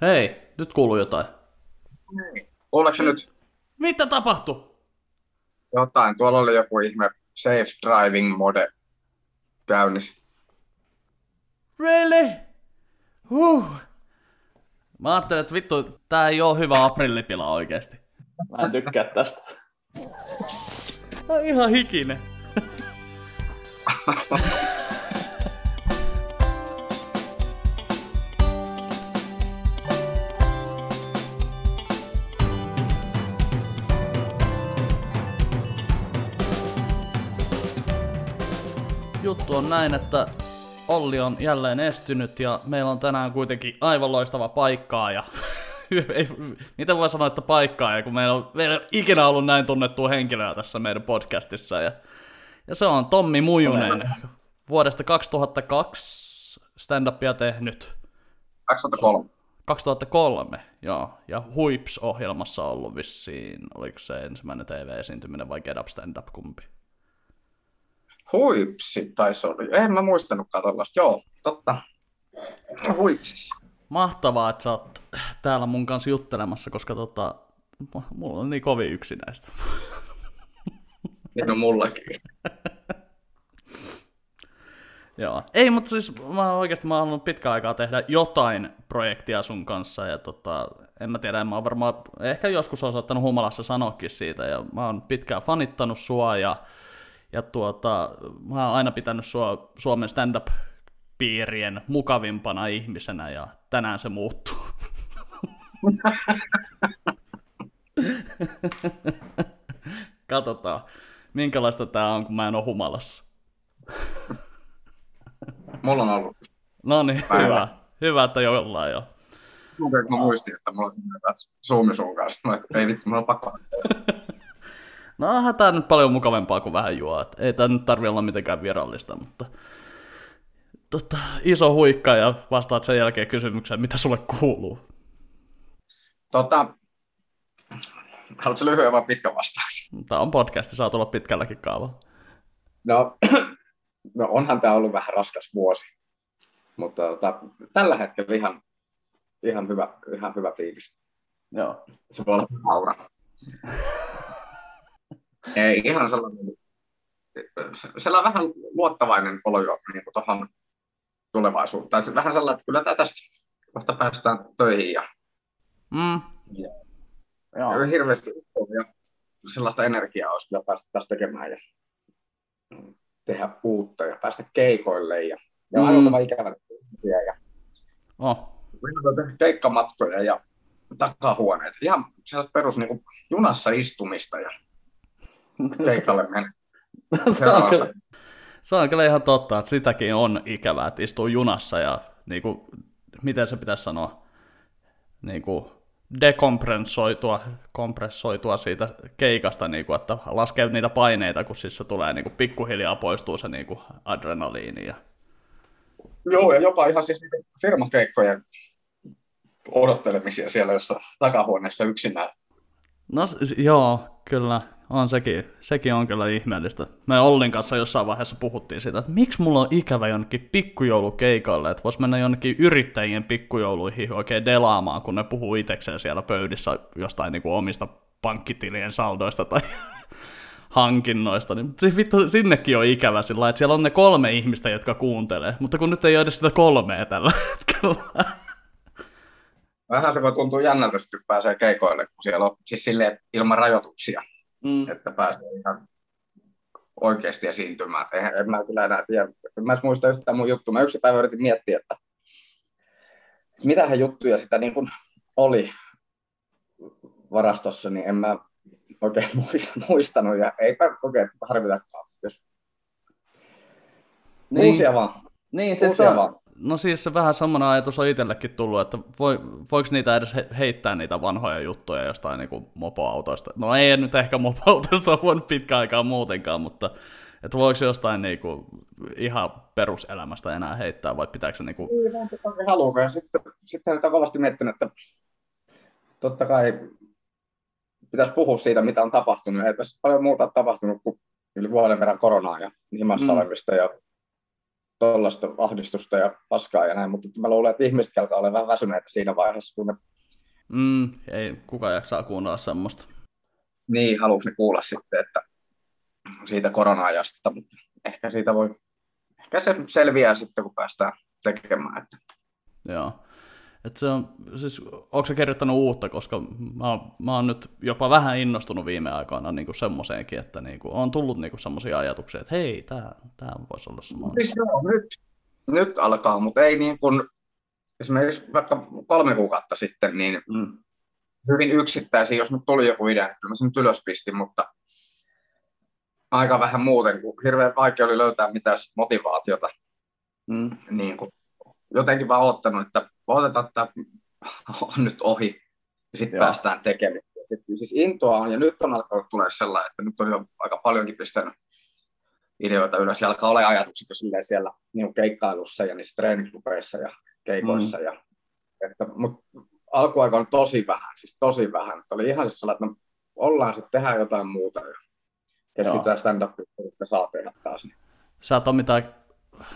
Hei, nyt kuuluu jotain. Kuuleeko se nyt Mitä tapahtui? jotain? Tuolla oli joku ihme safe driving mode käynnissä. Really? Huh. Mä ajattelin, että vittu, tää ei oo hyvä aprillipila oikeesti. Mä en tykkää tästä. Tää on ihan hikinen. Juttu on näin, että Olli on jälleen estynyt ja meillä on tänään kuitenkin aivan loistava paikkaa ja ei, mitä voi sanoa, että paikkaa, ja kun meillä on, meillä on ikinä ollut näin tunnettua henkilöä tässä meidän podcastissa ja, ja se on Tommi Mujunen, vuodesta 2002 stand-upia tehnyt, 2003. 2003, joo, ja Huips-ohjelmassa ollut vissiin, oliko se ensimmäinen TV-esiintyminen vai Get Up Stand Up, kumpi? Huipsi taisi olla. En mä muistanutkaan tollaista. Joo, totta. Huipsissa. Mahtavaa, että sä oot täällä mun kanssa juttelemassa, koska tota, mulla on niin kovin yksinäistä. Niin on mullakin. Joo. Ei, mutta siis mä oikeasti mä oon halunnut pitkään aikaa tehdä jotain projektia sun kanssa ja tota, en mä tiedä, en mä oon varmaan ehkä joskus on saattanut humalassa sanoakin siitä ja mä oon pitkään fanittanut sua ja, ja tuota, mä oon aina pitänyt sua Suomen stand-up piirien mukavimpana ihmisenä ja tänään se muuttuu. Katsotaan, minkälaista tää on, kun mä en oo humalassa. Mulla on ollut. No niin, Päivä. hyvä. Hyvä, että jollain jo. Mä muistin, että mulla on Suomi sun kanssa. Ei vittu, mulla on pakko. No onhan tää nyt paljon mukavempaa kuin vähän juo. Et ei tää nyt tarvi olla mitenkään virallista, mutta tota, iso huikka ja vastaat sen jälkeen kysymykseen, mitä sulle kuuluu. Tota, haluatko lyhyen vai pitkä vastaus? Tää on podcasti, saa tulla pitkälläkin kaavalla. No, no onhan tämä ollut vähän raskas vuosi. Mutta tota, tällä hetkellä ihan, ihan, hyvä, ihan hyvä fiilis. Joo. Se voi olla aura. Ei, ihan sellainen, sellainen vähän luottavainen olo jo niin tuohon tulevaisuuteen. Tai se vähän sellainen, että kyllä tästä kohta päästään töihin ja, Mm. ja Joo. hirveästi ja sellaista energiaa olisi kyllä päästä taas tekemään ja tehdä uutta ja päästä keikoille ja, ja Mm. aivan ikävä ja Oh. keikkamatkoja ja takahuoneet. Ihan sellaista perus niin kuin junassa istumista ja keikalle mennä. se, on kyllä, se on kyllä ihan totta, että sitäkin on ikävää, että istuu junassa ja niin kuin, miten se pitäisi sanoa, niin kuin, dekompressoitua kompressoitua siitä keikasta, niin kuin, että laskee niitä paineita, kun siis se tulee niin kuin, pikkuhiljaa poistuu se niin kuin, adrenaliini. Ja... Joo, ja jopa ihan siis firmakeikkojen odottelemisia siellä jossa takahuoneessa yksinään. No joo, kyllä, on sekin, sekin on kyllä ihmeellistä. Me Ollin kanssa jossain vaiheessa puhuttiin siitä, että miksi mulla on ikävä jonnekin pikkujoulukeikalle, että vois mennä jonnekin yrittäjien pikkujouluihin oikein delaamaan, kun ne puhuu itekseen siellä pöydissä jostain niin kuin omista pankkitilien saldoista tai hankinnoista, niin se vittu, sinnekin on ikävä sillä että siellä on ne kolme ihmistä, jotka kuuntelee, mutta kun nyt ei ole edes sitä kolmea tällä hetkellä. Vähän se voi tuntua jännältä, kun pääsee keikoille, kun siellä on siis silleen ilman rajoituksia, Mm. että pääsee ihan oikeasti esiintymään. Eihän, en mä kyllä enää tiedä. En mä muista yhtään mun juttu. Mä yksi päivä yritin miettiä, että mitähän juttuja sitä niin kuin oli varastossa, niin en mä oikein muista- muistanut. Ja eipä oikein harvitakaan, jos Niin. uusia vaan. Niin, Uusia vaan. No siis se vähän semmoinen ajatus on itsellekin tullut, että voi, voiko niitä edes he- heittää niitä vanhoja juttuja jostain niin mopoautoista. No ei nyt ehkä mopoautoista voinut pitkään aikaa muutenkaan, mutta että voiko jostain niin kuin, ihan peruselämästä enää heittää vai pitääkö se niin kuin... haluuko. Ja sitten, sitten sitä kovasti miettinyt, että totta kai pitäisi puhua siitä, mitä on tapahtunut. Ei tässä paljon muuta ole tapahtunut kuin yli vuoden verran koronaa ja himassa Mm. mm. olevista ja tuollaista ahdistusta ja paskaa ja näin, mutta mä luulen, että ihmiset alkaa olla vähän väsyneitä siinä vaiheessa, kun ne... Mm, ei kuka jaksaa kuunnella semmoista. Niin, halusi ne kuulla sitten, että siitä korona-ajasta, mutta ehkä siitä voi, ehkä se selviää sitten, kun päästään tekemään. Että... Joo. Et se on, siis, onko se kirjoittanut uutta, koska mä, mä oon nyt jopa vähän innostunut viime aikoina niin semmoiseenkin, että niin kuin, on tullut niin semmoisia ajatuksia, että hei, tämä tää voisi olla semmoinen. Siis joo, nyt, nyt alkaa, mutta ei niin kuin, esimerkiksi vaikka kolme kuukautta sitten, niin mm. hyvin yksittäisiä, jos nyt tuli joku idea, kyllä mä sen nyt ylös pistin, mutta aika vähän muuten, kun hirveän vaikea oli löytää mitään motivaatiota. Mm. Niin kuin, jotenkin vaan ottanut, että otetaan, että on nyt ohi, ja sitten päästään tekemään. Siis intoa on, ja nyt on alkanut tulee sellainen, että nyt on jo aika paljonkin pistänyt ideoita ylös, ja alkaa olla ajatukset jo siellä niin keikkailussa ja niissä treeniklubeissa ja keikoissa. Mm. Ja, että, mutta alkuaika on tosi vähän, siis tosi vähän. Että oli ihan siis sellainen, että me ollaan sitten tehdä jotain muuta ja keskitytään stand-upiin, että saa tehdä taas. Niin. Sä ole mitään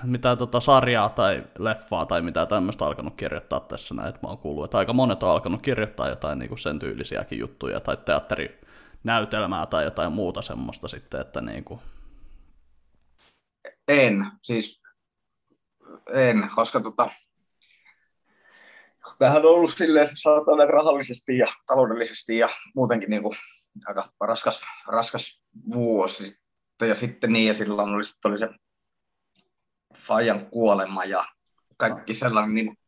mitä tota sarjaa tai leffaa tai mitä tämmöistä alkanut kirjoittaa tässä näin, että mä oon kuullut, että aika monet on alkanut kirjoittaa jotain niin kuin sen tyylisiäkin juttuja tai teatterinäytelmää tai jotain muuta semmoista sitten, että niin kuin... En, siis en, koska tota, tämähän on ollut silleen, sanotaan rahallisesti ja taloudellisesti ja muutenkin niin kuin aika raskas, raskas vuosi. Ja sitten niin, ja silloin oli, oli se Fajan kuolema ja kaikki sellainen, niin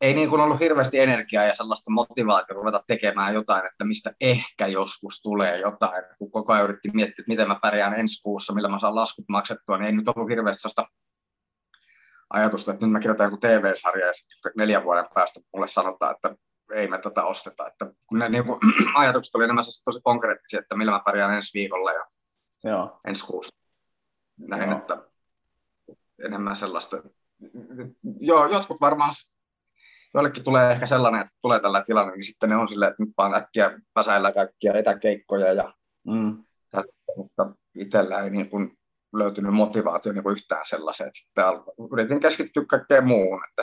ei niin kuin ollut hirveästi energiaa ja sellaista motivaatiota ruveta tekemään jotain, että mistä ehkä joskus tulee jotain. Kun koko ajan yritti miettiä, että miten mä pärjään ensi kuussa, millä mä saan laskut maksettua, niin ei nyt ollut hirveästi sellaista ajatusta, että nyt mä kirjoitan joku TV-sarja ja sitten neljän vuoden päästä mulle sanotaan, että ei me tätä osteta. Että kun ne niin kuin, ajatukset oli enemmän tosi konkreettisia, että millä mä pärjään ensi viikolla ja Joo. ensi kuussa. Näin, Joo. että enemmän sellaista. Joo, jotkut varmaan, joillekin tulee ehkä sellainen, että tulee tällä tilanne, niin sitten ne on silleen, että nyt vaan äkkiä väsäillä kaikkia etäkeikkoja ja mm. mutta itsellä ei niin kuin löytynyt motivaatio niin kuin yhtään sellaiseen. Sitten yritin keskittyä kaikkeen muuhun, että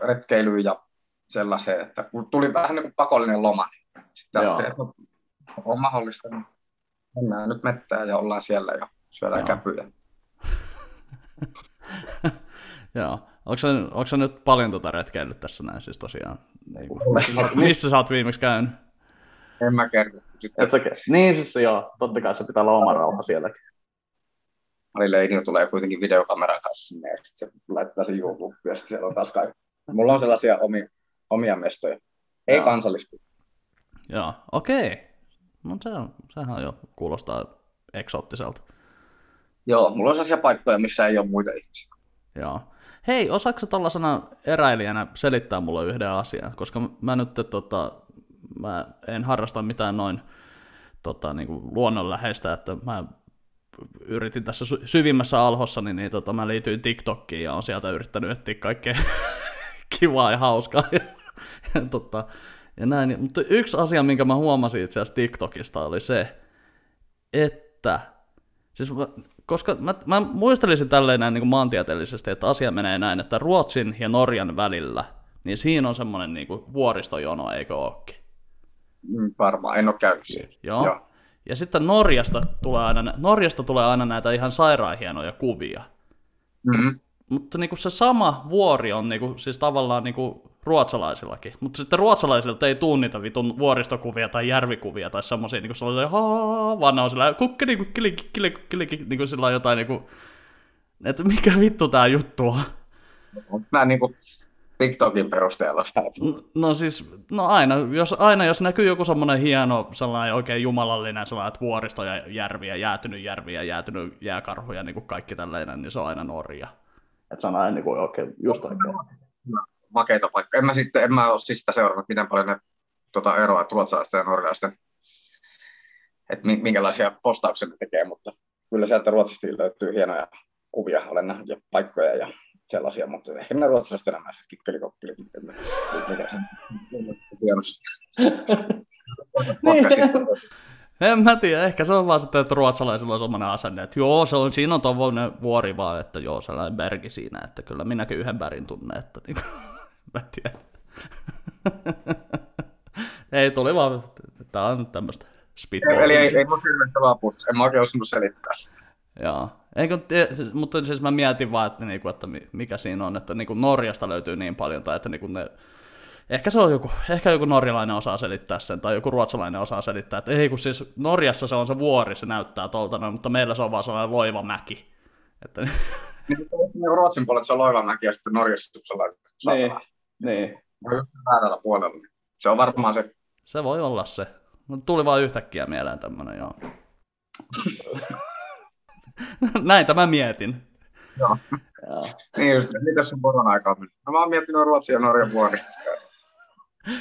retkeilyyn ja sellaiseen, että kun tuli vähän niin kuin pakollinen loma, niin sitten ajattelin, että on mahdollista, niin mennään nyt mettään ja ollaan siellä ja syödään Joo. käpyjä. Joo. Onko se, onko se nyt paljon tuota retkeillyt tässä näin siis tosiaan? Niin kuin, missä sä oot viimeksi käynyt? En mä kerro. Et sä niin siis joo, totta kai se pitää olla oma rauha sielläkin. Oli Leinio tulee kuitenkin videokameran kanssa sinne ja sitten se laittaa sen YouTube ja sitten siellä on taas kaikki. Mulla on sellaisia omia, omia mestoja. Ei kansalliskuva. Joo, okei. Okay. No se on, sehän jo kuulostaa eksoottiselta. Joo, mulla on sellaisia paikkoja, missä ei ole muita ihmisiä. Joo. Hei, osaatko tällaisena eräilijänä selittää mulle yhden asian? Koska mä nyt tota, mä en harrasta mitään noin tota, niin kuin luonnonläheistä, että mä yritin tässä syvimmässä alhossa, niin, niin tota, mä liityin TikTokkiin ja on sieltä yrittänyt etsiä kaikkea kivaa ja hauskaa. Ja, ja, tota, ja näin. Mutta yksi asia, minkä mä huomasin itse asiassa TikTokista oli se, että siis koska mä, mä muistelisin tälleen näin niin kuin maantieteellisesti, että asia menee näin, että Ruotsin ja Norjan välillä, niin siinä on semmoinen niin kuin vuoristojono, eikö ookin? Mm, varmaan, en ole käynyt siinä. Joo. Joo. Ja sitten Norjasta tulee aina, Norjasta tulee aina näitä ihan sairaan hienoja kuvia. Mm-hmm. Mutta niin kuin se sama vuori on niin kuin, siis tavallaan niin kuin ruotsalaisillakin. Mutta sitten ruotsalaisilta ei tuu niitä vitun vuoristokuvia tai järvikuvia tai semmoisia niin sellaisia, haa, vaan ne on sillä kukkeli, kukkeli, kukkeli, kukkeli, niin kuin sillä jotain niin kuin, että mikä vittu tää juttu on. Mä niin kuin TikTokin perusteella no, no siis, no aina jos, aina jos näkyy joku semmoinen hieno, sellainen oikein jumalallinen sellainen, että vuoristo ja järviä, jäätynyt järviä, jäätynyt jääkarhuja, niin kuin kaikki tällainen, niin se on aina Norja. Että se on aina niin kuin oikein, just oikein makeita paikkoja. En mä, sitten, en mä ole siis sitä seurannut, miten paljon ne tuota, eroa ruotsalaisten ja norjalaisten, että minkälaisia postauksia ne tekee, mutta kyllä sieltä Ruotsista löytyy hienoja kuvia, olen nähnyt jo paikkoja ja sellaisia, mutta ehkä ne ruotsalaiset enemmän se kikkeli-kokkeli. Niin. En mä tiedä, ehkä se on vaan sitten, että ruotsalaisilla on semmoinen asenne, että joo, se on, siinä on tuommoinen vuori vaan, että joo, sellainen bergi siinä, että kyllä minäkin yhden värin tunne, että niin kuin, mä tiedän. ei, tuli vaan, tää on tämmöistä spitball. Eli ei, ei mun silmästä vaan en mä oikein osannut selittää sitä. Joo. Eikö, mutta siis mä mietin vaan, että, niinku, että mikä siinä on, että niinku Norjasta löytyy niin paljon, tai että niinku ne Ehkä se on joku, ehkä joku norjalainen osaa selittää sen, tai joku ruotsalainen osaa selittää, että ei kun siis Norjassa se on se vuori, se näyttää tolta, no, mutta meillä se on vaan sellainen loiva mäki. Että... Niin, Ruotsin puolella se on loiva mäki, ja sitten Norjassa se on sellainen Niin, niin. Väärällä puolella. Se on varmaan se. Se voi olla se. No, tuli vaan yhtäkkiä mieleen tämmönen, joo. Näitä mä mietin. Joo. joo. Niin just, mitäs sun korona-aikaa No mä oon miettinyt Ruotsin ja Norjan vuori.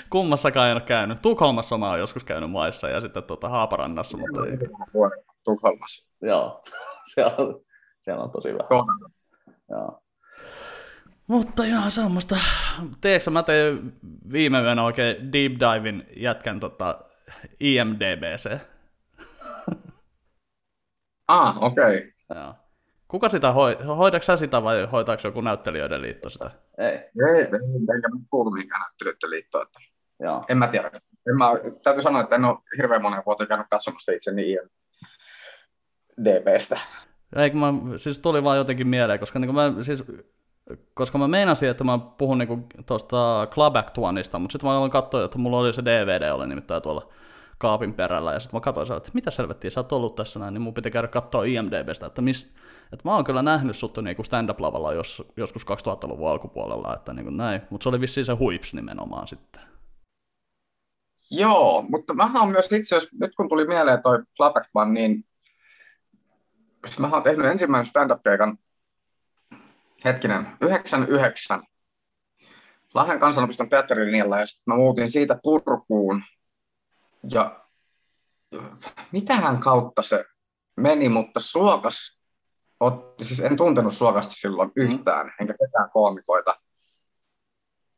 Kummassakaan en ole käynyt. Tukholmassa mä oon joskus käynyt maissa ja sitten tuota Haaparannassa. Mutta ei. Tukholmassa. Joo, siellä on, siellä on tosi hyvä. Joo. Mutta joo, semmoista. Tiedätkö, mä tein viime yönä oikein deep divin jätkän tota IMDBC. ah, okei. Okay. Joo. Kuka sitä hoi, hoidaanko sä sitä vai hoitaako joku näyttelijöiden liitto sitä? Ei. Ei, ei enkä kuulu mihinkään näyttelijöiden liittoon. Että Joo. En mä tiedä. En mä, täytyy sanoa, että en ole hirveän monen vuoteen käynyt katsomassa itseni DBstä. Eikö mä, siis tuli vaan jotenkin mieleen, koska niin mä, siis, koska mä meinasin, että mä puhun niin tuosta Club Act Oneista, mutta sitten mä aloin katsoa, että mulla oli se DVD oli nimittäin tuolla kaapin perällä, ja sitten mä katsoin, että mitä selvettiä sä oot ollut tässä näin, niin mun pitää käydä katsoa IMDBstä, että mis, että mä oon kyllä nähnyt sut niinku stand-up-lavalla jos, joskus 2000-luvun alkupuolella, että niinku näin, mutta se oli vissiin se huips nimenomaan sitten. Joo, mutta mä oon myös itse asiassa, nyt kun tuli mieleen toi Clapbackman, niin siis mä oon tehnyt ensimmäisen stand-up-keikan, hetkinen, 99 Lahden kansanopiston teatterilinjalla ja sitten mä muutin siitä Turkuun. Ja mitähän kautta se meni, mutta Suokas otti, siis en tuntenut Suokasta silloin mm. yhtään, enkä ketään koomikoita.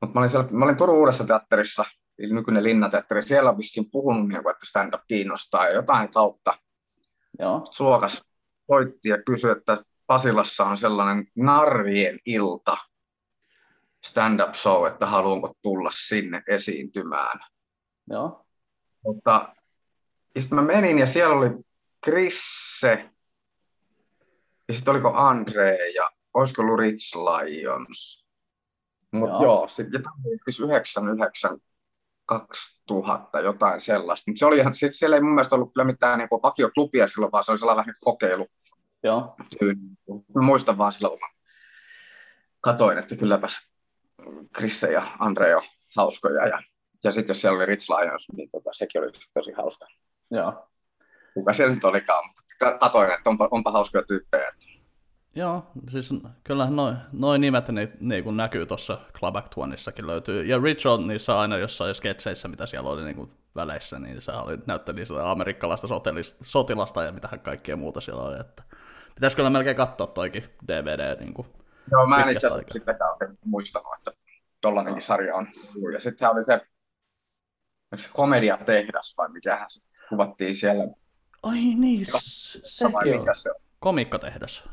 Mutta mä olin, siellä, mä olin Turun uudessa teatterissa, eli nykyinen Linnateatteri, siellä on vissiin puhunut, niin kuin, että stand-up kiinnostaa ja jotain kautta. Joo. Suokas soitti ja kysyi, että Pasilassa on sellainen narvien ilta stand-up show, että haluanko tulla sinne esiintymään. Joo. Mutta sitten mä menin ja siellä oli Krisse, ja sitten oliko Andre ja olisiko ollut Rich Lions. Mutta joo, joo sitten siis 99 2000, jotain sellaista. Mutta se oli ihan, sit siellä ei mun mielestä ollut kyllä mitään niin vakioklubia silloin, vaan se oli sellainen vähän kokeilu. Joo. Mä muistan vaan silloin, kun mä katoin, että kylläpäs Krisse ja Andre on hauskoja. Ja, ja sitten jos siellä oli Rich Lions, niin tota, sekin oli tosi hauska. Joo. Kuka se nyt olikaan, mutta katoin, että onpa, onpa hauskoja tyyppejä. Joo, siis kyllähän noin noi nimet niin, niin kuin näkyy tuossa Club Act löytyy. Ja Richard niissä aina jossain sketseissä, mitä siellä oli niin kuin väleissä, niin se oli, näytteli sitä amerikkalaista sotilasta ja mitähän kaikkea muuta siellä oli. Että pitäisi kyllä melkein katsoa toikin DVD. Niin kuin Joo, mä en itse asiassa sitäkään muistanut, että tollainenkin sarja on. Ja sitten oli se, se komediatehdas vai mikähän se kuvattiin siellä. Ai niin, sekin on. Se on? Komikkatehdas.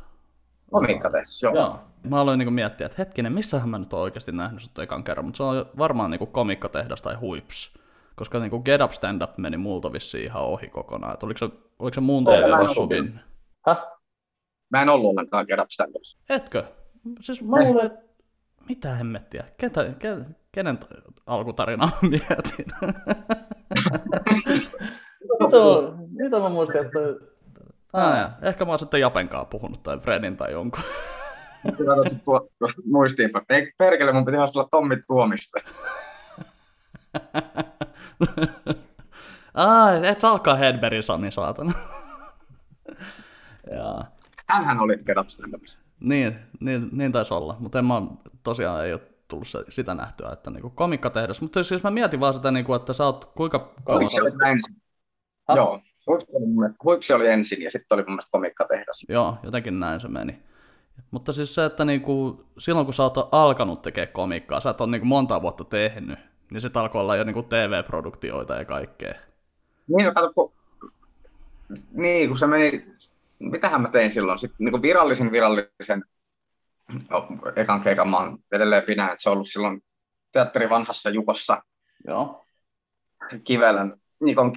Komikkatehdas, joo. joo. Mä aloin niinku miettiä, että hetkinen, missähän mä nyt oon oikeasti nähnyt sut ekan kerran, mutta se on varmaan niinku komikkatehdas tai huips. Koska niinku Get Up Stand Up meni multa vissiin ihan ohi kokonaan. Et oliko se, oliko se muun TV subin? Häh? Mä en ollut ollenkaan Get Up Stand Upissa. Etkö? Siis mä luulen, että mitä hemmettiä? Ketä, ke, kenen alkutarina mietin? mitä, mitä mä muistin, että Ah, ja. Ehkä mä oon sitten Japenkaan puhunut tai Fredin tai jonkun. Hyvä, tuo muistiinpa. Ei perkele, mun piti olla Tommi Tuomista. ah, et sä alkaa Hedbergin Sami, saatana. ja. Hänhän oli Get Niin, niin, niin taisi olla, mutta en mä tosiaan ei ole tullut se, sitä nähtyä, että niinku komikkatehdas. Mutta siis mä mietin vaan sitä, niinku, että sä oot kuinka kauan... Joo, Huipsi oli ensin ja sitten oli mun mielestä komikkatehdas. Joo, jotenkin näin se meni. Mutta siis se, että niinku, silloin kun sä oot alkanut tekemään komikkaa, sä et ole niinku monta vuotta tehnyt, niin se alkoi olla jo niinku TV-produktioita ja kaikkea. Niin, no kato, kun niin, kun se meni, mitähän mä tein silloin, sitten niin virallisen virallisen no, ekan keikan mä oon edelleen pidän, että se on ollut silloin teatteri vanhassa Jukossa. Joo. Kivelän Nikon,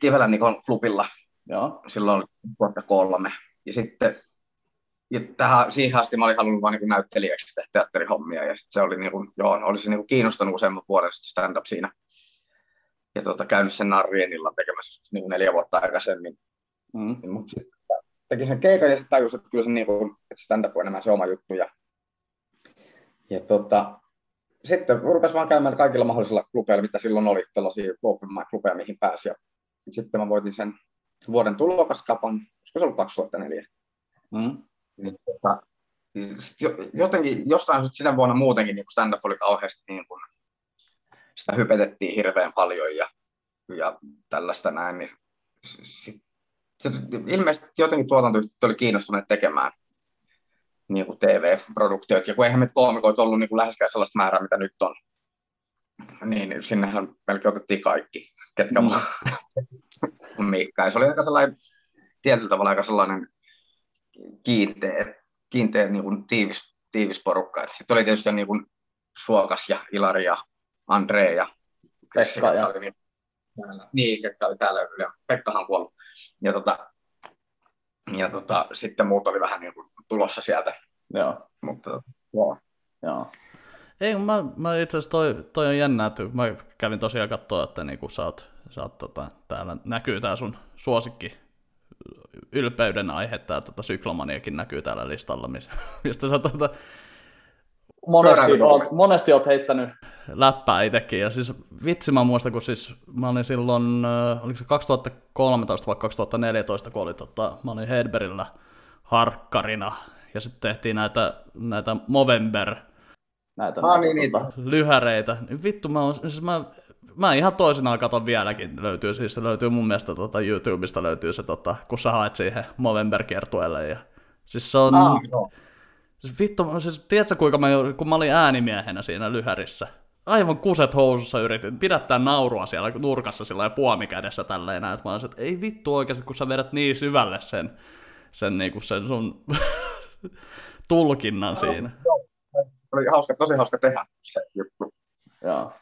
Kivelän Nikon klubilla Joo. silloin vuotta kolme. Ja sitten ja tähän, siihen asti mä olin halunnut vain niin näyttelijäksi tehdä teatterihommia, ja se oli, niin kuin, joo, olisi niin kuin kiinnostanut useamman vuoden stand-up siinä. Ja tuota, käynyt sen Narrienilla tekemässä niin kuin neljä vuotta aikaisemmin. Mm. Mutta sitten teki sen keikan ja sitten tajusin, että kyllä se, niin kuin, että stand-up on enemmän se oma juttu. Ja, ja tuota, sitten rupesi vaan käymään kaikilla mahdollisilla klubeilla, mitä silloin oli, tällaisia open klubeja, mihin pääsi. Ja sitten mä voitin sen vuoden tulokaskapan, koska se ollut 2004. Mm. Niin, tota, jotenkin jostain syystä sinä vuonna muutenkin niin stand-up oli kauheasti niin kuin, sitä hypetettiin hirveän paljon ja, ja tällaista näin, niin sit, sit, ilmeisesti jotenkin tuotantoyhtiöt oli kiinnostuneet tekemään niin kuin TV-produktioit, ja kun eihän meitä koomikoita ollut niin kuin läheskään sellaista määrää, mitä nyt on, niin sinnehän melkein otettiin kaikki, ketkä mm. Miikka. Ja se oli aika sellainen, tietyllä tavalla aika sellainen kiinteä, kiinteä niin kuin tiivis, tiivis porukka. Sitten oli tietysti niin kuin Suokas ja Ilari ja Andre ja Pekka. Ja... Oli niin, niin, ketkä oli täällä ja Pekkahan kuollut. Ja, tota, ja tota, sitten muut oli vähän niin kuin tulossa sieltä. Joo. Mutta joo. Joo. Ei, mä, mä itse asiassa toi, toi on jännä, että mä kävin tosiaan katsoa, että niinku sä oot, sä oot tota, täällä näkyy tää sun suosikki ylpeyden aihe, tää tota, syklomaniakin näkyy täällä listalla, mistä sä tota, monesti oot, monesti oot heittänyt läppää itsekin. Ja siis vitsi mä muistan, kun siis mä olin silloin, äh, oliko se 2013 vai 2014, kun oli, tota, mä olin Hedberillä harkkarina. Ja sitten tehtiin näitä, näitä Movember näitä, ah, näitä niin, tota, lyhäreitä. Niin vittu, mä, siis mä, mä ihan toisinaan katon vieläkin, löytyy siis löytyy mun mielestä tota, YouTubesta löytyy se, tota, kun sä haet siihen Movember-kiertueelle. Ja, siis se on, ah, no Siis vittu, siis tiedätkö kuinka mä, kun mä olin äänimiehenä siinä lyhärissä, aivan kuset housussa yritin pidättää naurua siellä nurkassa sillä ja puomi kädessä tälleen näin, mä olisin, että ei vittu oikeasti, kun sä vedät niin syvälle sen, sen, niin kuin sen sun tulkinnan siinä. Oli hauska, tosi hauska tehdä se juttu. Joo.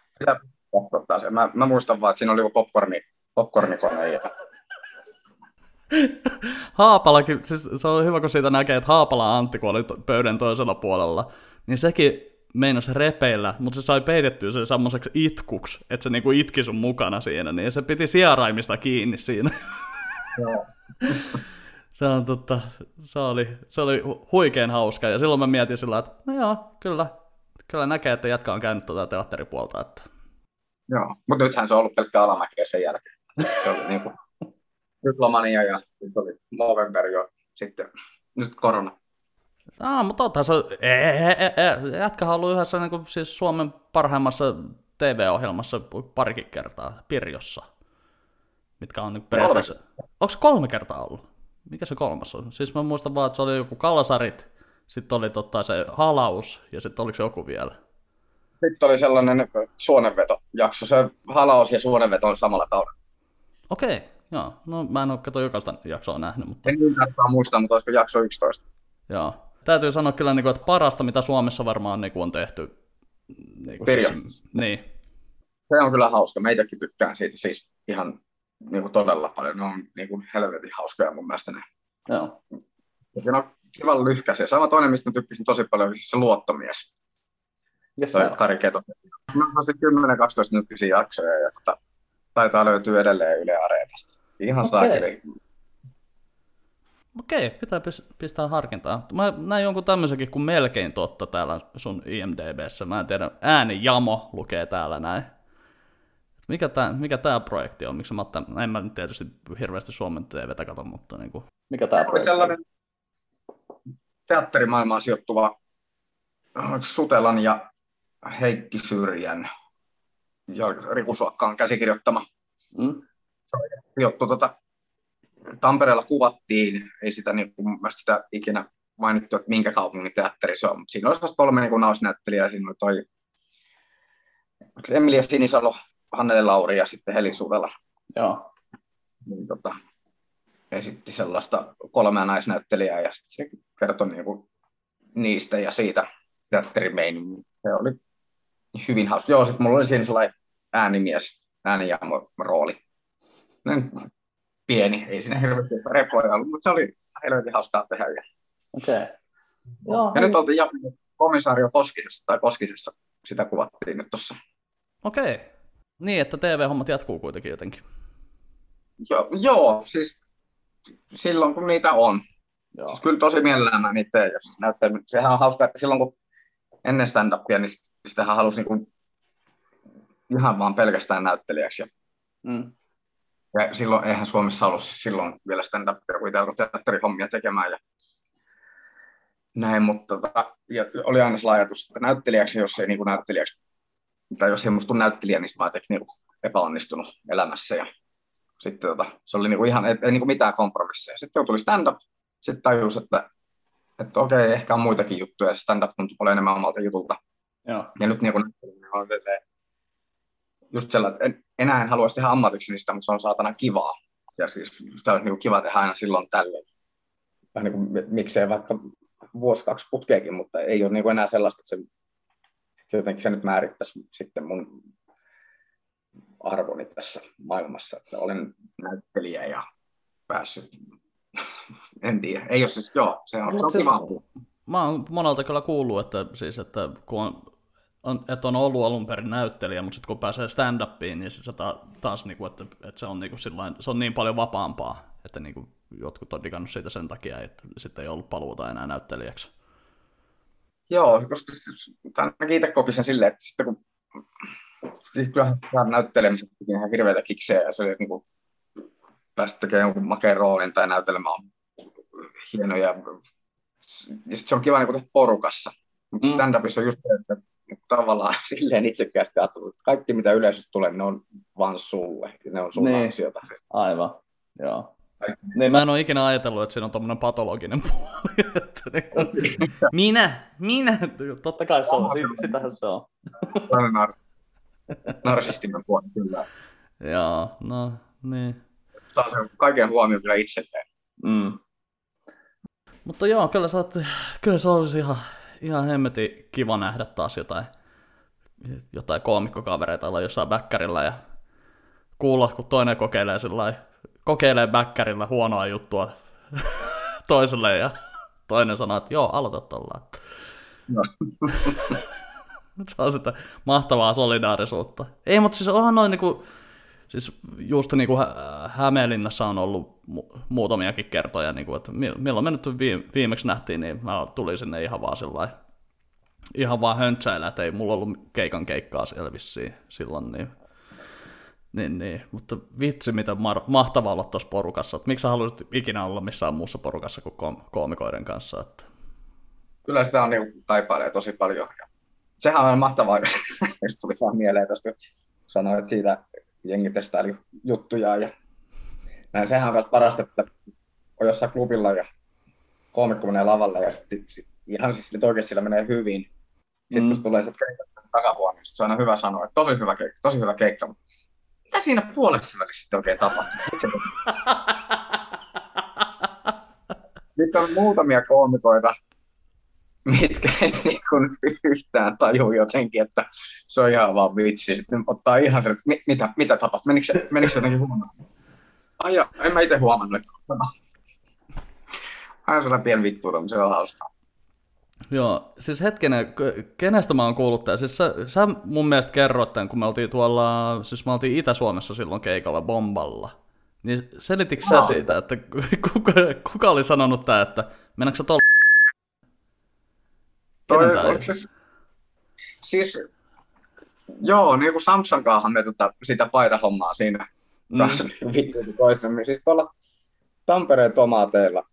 Mä, mä muistan vaan, että siinä oli joku popcorni, popcornikone ja Haapalakin, siis se on hyvä, kun siitä näkee, että Haapala Antti, kun oli pöydän toisella puolella, niin sekin meinasi repeillä, mutta se sai peitettyä sen semmoiseksi itkuksi, että se niinku itki sun mukana siinä, niin se piti sijaraimista kiinni siinä. Joo. se, on, totta, se, oli, se oli huikein hauska, ja silloin mä mietin sillä, että no joo, kyllä, kyllä näkee, että jatka on käynyt tuota teatteripuolta. Että... Joo, mutta nythän se on ollut pelkkä alamäkiä sen jälkeen. Se oli niin kuin Ryklomania ja sitten oli Movember jo sitten, nyt korona. Ah, mutta totta, se e, e, e, jätkähän on ollut yhdessä niin kuin, siis Suomen parhaimmassa TV-ohjelmassa parikin kertaa, Pirjossa, mitkä on niin periaatteessa... Onko se kolme kertaa ollut? Mikä se kolmas on? Siis mä muistan vaan, että se oli joku Kalasarit, sitten oli totta se halaus, ja sitten oliko se joku vielä? Sitten oli sellainen suonenveto-jakso. Se halaus ja suonenveto on samalla kaudella. Okei, okay. Joo, no mä en ole kato jokaista jaksoa nähnyt. Mutta... En tarkkaan muista, mutta olisiko jakso 11. Joo. Täytyy sanoa kyllä, niin että parasta, mitä Suomessa varmaan niin on tehty. Niin, siis, niin. Se on kyllä hauska. Meitäkin tykkään siitä siis ihan niin kuin todella paljon. Ne on niin kuin helvetin hauskoja mun mielestä ne. Joo. Ja on kiva lyhkäisiä. Sama toinen, mistä mä tykkäsin tosi paljon, siis se luottomies. Yes, Toi Kari Keto. No, 10-12 minuuttisia jaksoja ja tota, taitaa löytyä edelleen Yle Areenasta. Ihan okay. saakeli. Okei, pitää pistää harkintaa. Mä näin jonkun tämmöisenkin kuin melkein totta täällä sun IMDBssä. Mä en tiedä, ääni Jamo lukee täällä näin. Mikä tämä mikä tää projekti on? Miksi mä otan, en mä nyt tietysti hirveästi Suomen TVtä kato, mutta niin kuin, mikä tämä projekti sellainen teatterimaailmaan sijoittuva Sutelan ja Heikki Syrjän ja Riku Suokkaan käsikirjoittama. Mm. Juttu tota, Tampereella kuvattiin, ei sitä, niin kuin, sitä ikinä mainittu, että minkä kaupungin teatteri se on, mutta siinä olisi kolme niin nausnäyttelijää, siinä oli toi Emilia Sinisalo, Hannele Lauri ja sitten Heli Suvela. Joo. Niin, tota, esitti sellaista kolmea naisnäyttelijää ja sitten se kertoi niinku niistä ja siitä teatterimeiningin. Se oli hyvin hauska. Joo, sitten mulla oli siinä sellainen äänimies, äänijaamo rooli. Pieni, ei siinä hirveästi repoja ollut, mutta se oli helvetin hauskaa tehdä. Okei. Okay. Joo, ja nyt oltiin komisario Foskisessa tai Koskisessa, sitä kuvattiin nyt tuossa. Okei. Okay. Niin, että TV-hommat jatkuu kuitenkin jotenkin. Jo, joo, siis silloin kun niitä on. Joo. Siis kyllä tosi mielellään mä niitä teen. Siis näyttää, sehän on hauska, että silloin kun ennen stand-upia, niin sitähän halusi niin ihan vaan pelkästään näyttelijäksi. Mm. Ja silloin eihän Suomessa ollut siis silloin vielä stand-upia, kun itse teatterihommia tekemään. Ja näin, mutta tota, ja oli aina sellainen ajatus, että näyttelijäksi, jos ei niin kuin näyttelijäksi, tai jos ei musta näyttelijä, niin mä oon niin epäonnistunut elämässä. Ja sitten tota, se oli niin kuin ihan, ei, ei niin kuin mitään kompromisseja. Sitten tuli stand-up, sitten tajus, että, että okei, ehkä on muitakin juttuja, ja stand-up tuntuu paljon enemmän omalta jutulta. Joo. Ja nyt niin kuin, on just sellainen, että enää en haluaisi tehdä ammatiksi niistä, mutta se on saatana kivaa. Ja siis sitä on niin kiva tehdä aina silloin tällöin. Vähän niin kuin, miksei vaikka vuosi kaksi putkeekin, mutta ei ole niin kuin enää sellaista, että se, se jotenkin se nyt määrittäisi sitten mun arvoni tässä maailmassa, että olen näyttelijä ja päässyt, en tiedä, ei ole siis, joo, se on, se on siis, kiva. Mä oon monelta kyllä kuullut, että, siis, että kun on, on, että on ollut alun perin näyttelijä, mutta sitten kun pääsee stand-upiin, niin se ta, taas, niin kuin, että, että se, on, niin kuin sillain, se on niin paljon vapaampaa, että niin kuin, jotkut on digannut siitä sen takia, että sitten ei ollut paluuta enää näyttelijäksi. Joo, koska ainakin itse koki sen silleen, että sitten kun siis kyllähän näyttelemisestä ihan hirveitä kiksejä ja se niin kuin, päästä tekemään jonkun makeen roolin tai näytelemään hienoja. Ja sitten se on kiva niin tehdä porukassa. Mutta mm. stand-upissa on just se, että tavallaan silleen itsekkäästi ajattelut, että kaikki mitä yleisöstä tulee, ne on vaan sulle. Ja ne on sun niin. ansiota. Aivan, joo. Niin, mä en ole ikinä ajatellut, että siinä on tommonen patologinen puoli. Että niin, minä, minä, totta kai se on, sitähän se on. narsistinen puoli kyllä. Joo, no niin. Taas on kaiken huomioon kyllä itselleen. Mm. Mutta joo, kyllä, sä oot, kyllä se olisi ihan, ihan hemmetin kiva nähdä taas jotain, jotain koomikkokavereita olla jossain bäkkärillä ja kuulla, kun toinen kokeilee sellainen, kokeilee bäkkärillä huonoa juttua toiselle ja toinen sanoo, että joo, aloita tuolla. No. se on sitä mahtavaa solidaarisuutta. Ei, mutta siis onhan noin niinku, siis just niinku Hä- Hämeenlinnassa on ollut mu- muutamiakin kertoja, niinku, että milloin me nyt viimeksi nähtiin, niin mä tulin sinne ihan vaan sillä ihan vaan höntsäillä, että ei mulla ollut keikan keikkaa siellä vissiin silloin, niin, niin, niin. mutta vitsi mitä mar- mahtavaa olla tuossa porukassa, että miksi sä haluaisit ikinä olla missään muussa porukassa kuin kom- koomikoiden kanssa, että... Kyllä sitä on niin taipailee tosi paljon, ja sehän on mahtavaa, jos tuli vaan mieleen tuosta, sanoit siitä jengi testaili juttuja ja näin. Sehän on myös parasta, että on jossain klubilla ja koomikko menee lavalle ja sitten sit, ihan siis sit oikeasti sillä menee hyvin. Sitten mm. kun tulee se takavuonna, niin se on aina hyvä sanoa, että tosi hyvä keikka, tosi hyvä keikka. Mitä siinä puolessa välissä sitten oikein tapahtuu? Nyt on muutamia koomikoita, mitkä ei niin kuin yhtään taju jotenkin, että se on ihan vaan vitsi. Sitten ottaa ihan se, että mitä, mitä tapahtui, menikö se, menikö se jotenkin huonoa? Ai ja, en mä itse huomannut. Aina sellainen pieni vittuura, mutta se on hauskaa. Joo, siis hetkinen, kenestä mä oon kuullut tämän? Siis sä, sä mun mielestä kerroit tämän, kun me oltiin tuolla, siis me oltiin Itä-Suomessa silloin keikalla Bomballa. Niin selititkö sä siitä, että kuka, kuka oli sanonut tämä, että mennäänkö sä tuolla Toi, onko se, siis, joo, niin kuin Samsan kanssa me tota, sitä paidahommaa siinä mm. niin toisemme. Siis tuolla Tampereen tomaateilla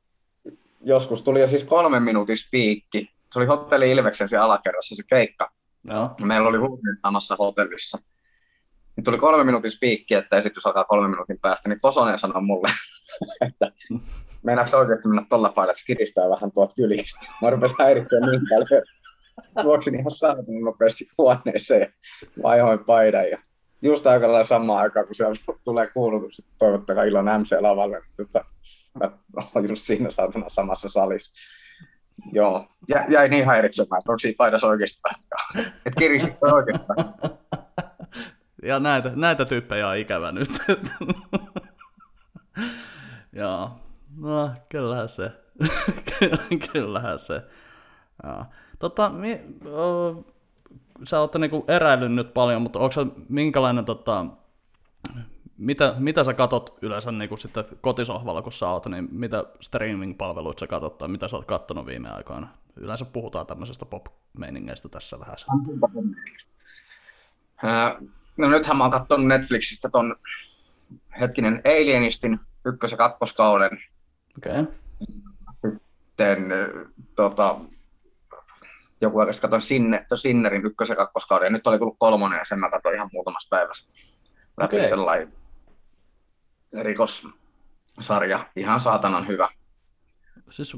joskus tuli jo siis kolmen minuutin spiikki. Se oli hotelli Ilveksen siellä alakerrassa se keikka. Joo. Meillä oli huumin samassa hotellissa. Niin tuli kolme minuutin spiikki, että esitys alkaa kolmen minuutin päästä, niin Kosonen sanoi mulle, että meinaatko oikeasti mennä tuolla paidalla, että se kiristää vähän tuolta kylistä. Mä rupesin häirittyä niin paljon, juoksin ihan saatana nopeasti huoneeseen ja vaihoin paidan. Ja just aika lailla samaan aikaan, kun siellä tulee kuulutus, että toivottakaa ilon MC lavalle. Niin tota, Mä olin just siinä saatana samassa salissa. Joo, Jä, jäi niin häiritsemään, että onko siinä paidassa oikeasti Että kiristi oikeasti Ja näitä, näitä tyyppejä on ikävä nyt. Joo, no kyllähän se. kyllähän se. Ja. Tota, mi, o, sä oot niinku eräillyt nyt paljon, mutta onko minkälainen tota, mitä, mitä sä katot yleensä niin kuin sitten kotisohvalla, kun sä oot, niin mitä streaming-palveluita sä katot tai mitä sä oot kattonut viime aikoina? Yleensä puhutaan tämmöisestä pop-meiningeistä tässä vähän. No nythän mä oon katsonut Netflixistä ton hetkinen Alienistin ykkös- ja kakkoskauden. Okei. Okay. Sitten tota, joku aika katsoin Sinne, Sinnerin ykkös- ja kakkoskauden, ja nyt oli tullut kolmonen, ja sen mä katsoin ihan muutamassa päivässä läpi okay. sellainen rikossarja. Ihan saatanan hyvä. Siis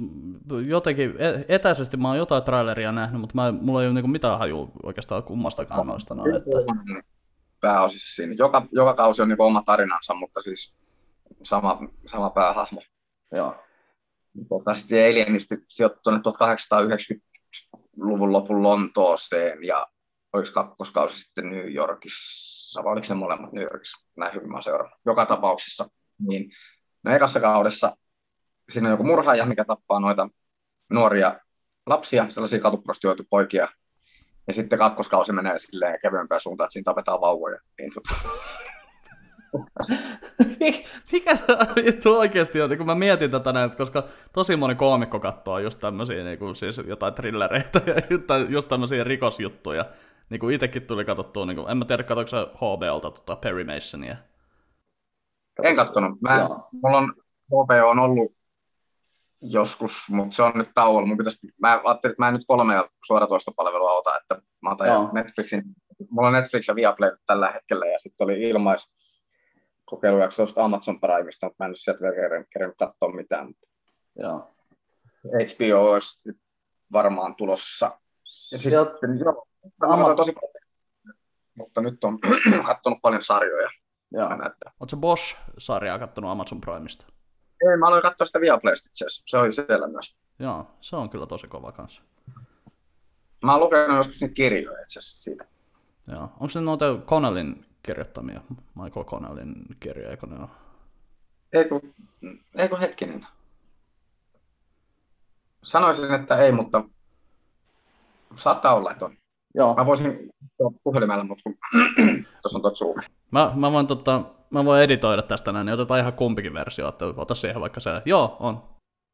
jotenkin, e-, etäisesti mä oon jotain traileria nähnyt, mutta mä, mulla ei ole niinku mitään haju oikeastaan kummastakaan noista. No, että... Pääosissa siinä. Joka, joka kausi on niinku oma tarinansa, mutta siis sama, sama päähahmo. Joo. Tota, sitten Alienisti sijoittui tuonne 1890-luvun lopun Lontooseen ja oliko kakkoskausi sitten New Yorkissa, vai oliko ne molemmat New Yorkissa, näin hyvin mä seurannut. Joka tapauksessa, niin no ekassa kaudessa siinä on joku murhaaja, mikä tappaa noita nuoria lapsia, sellaisia katuprostioitu poikia, ja sitten kakkoskausi menee silleen kevyempään suuntaan, että siinä tapetaan vauvoja. Niin, tota... Mikä se vittu oikeasti on, kun mä mietin tätä näin, koska tosi moni koomikko katsoo just tämmöisiä niin kuin, siis jotain trillereitä ja just tämmöisiä rikosjuttuja. Niin kuin itsekin tuli katsottua, niin kuin, en mä tiedä, katsoiko se HBOlta tota Perry Masonia. En katsonut. Mä, mulla on HBO on ollut joskus, mutta se on nyt tauolla. Mun pitäisi, mä ajattelin, että mä en nyt kolmea suoratoistopalvelua ota, että mä otan Joo. Netflixin. Mulla on Netflix ja Viaplay tällä hetkellä ja sitten oli ilmais kokeilujakso tuosta Amazon Primeista, mutta mä en nyt sieltä vielä kerännyt katsoa mitään. Joo. HBO olisi varmaan tulossa. Ja sitten, joo, Ama... tosi mutta nyt on katsonut paljon sarjoja. Joo. Oletko Bosch-sarjaa katsonut Amazon Primeista? Ei, mä aloin katsoa sitä Viaplaysta itse asiassa. Se oli siellä myös. Joo, se on kyllä tosi kova kanssa. Mä oon lukenut joskus niitä kirjoja itse asiassa siitä. Joo. Onko se noita Connellin kirjoittamia? Michael Connellin kirjoja, eikö ne ole? Eikö, eikö hetkinen? Sanoisin, että ei, mutta saattaa olla, että on. Joo. Mä voisin puhelimella, mutta kun tuossa on tuot Zoom. Mä, mä, voin, tota, mä voin editoida tästä näin, niin otetaan ihan kumpikin versio, että ota siihen vaikka se, joo, on.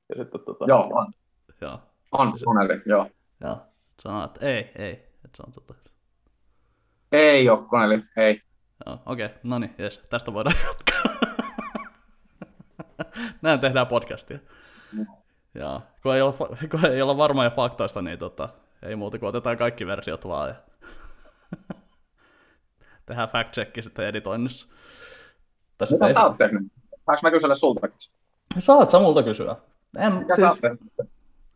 Ja sitten, tota, joo, on. Joo. On, Koneli, joo. Joo, sanoo, että ei, ei, että se on tota. Ei ole Koneli, ei. Joo, okei, okay, no niin, jes, tästä voidaan jatkaa. Näin tehdään podcastia. Mm. Joo, kun ei olla, kun ei olla varmoja faktoista, niin tota, ei muuta kuin otetaan kaikki versiot vaan ja tehdään fact check sitten editoinnissa. Mitä ei... sä oot tehnyt? Saanko mä kysellä sulta? Saat sä multa kysyä. En, Mitä siis...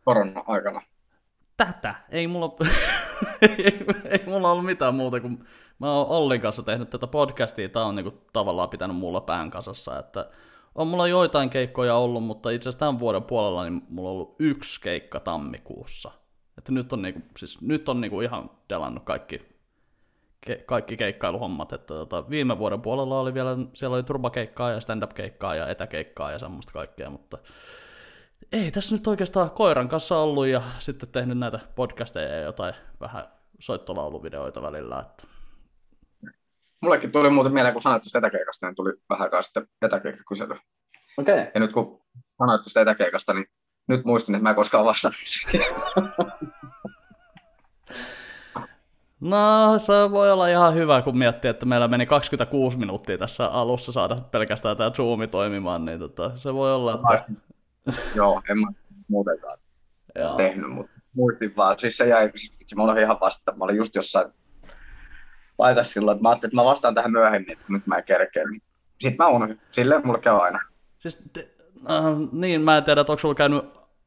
korona-aikana? Tätä. Ei mulla, ei, ei mulla ollut mitään muuta kuin mä oon Ollin kanssa tehnyt tätä podcastia. Tää on niinku tavallaan pitänyt mulla pään kasassa, että on mulla joitain keikkoja ollut, mutta itse asiassa tämän vuoden puolella niin mulla on ollut yksi keikka tammikuussa. Että nyt on, niinku, siis nyt on niinku ihan delannut kaikki, ke, kaikki keikkailuhommat. Että tota, viime vuoden puolella oli vielä, siellä oli turbakeikkaa ja stand-up-keikkaa ja etäkeikkaa ja semmoista kaikkea, mutta ei tässä nyt oikeastaan koiran kanssa ollut ja sitten tehnyt näitä podcasteja ja jotain vähän soittolauluvideoita välillä. Että... Mullekin tuli muuten mieleen, kun sanoit tuosta etäkeikasta, niin tuli vähän aikaa sitten etäkeikkakysely. Okei. Okay. Ja nyt kun sanoit tuosta etäkeikasta, niin nyt muistin, että mä en koskaan vastannut No, se voi olla ihan hyvä, kun miettii, että meillä meni 26 minuuttia tässä alussa saada pelkästään tämä Zoomi toimimaan, niin tota, se voi olla, että... Joo, en mä muutenkaan Joo. tehnyt, mutta muistin vaan. Siis se jäi, se mulla oli ihan vasta, mä olin just jossain paikassa silloin, että mä ajattelin, että mä vastaan tähän myöhemmin, että nyt mä en kerkeä. Niin Sitten mä unohdin. Silleen mulla käy aina. Siis te, äh, niin, mä en tiedä, että onko sulla käynyt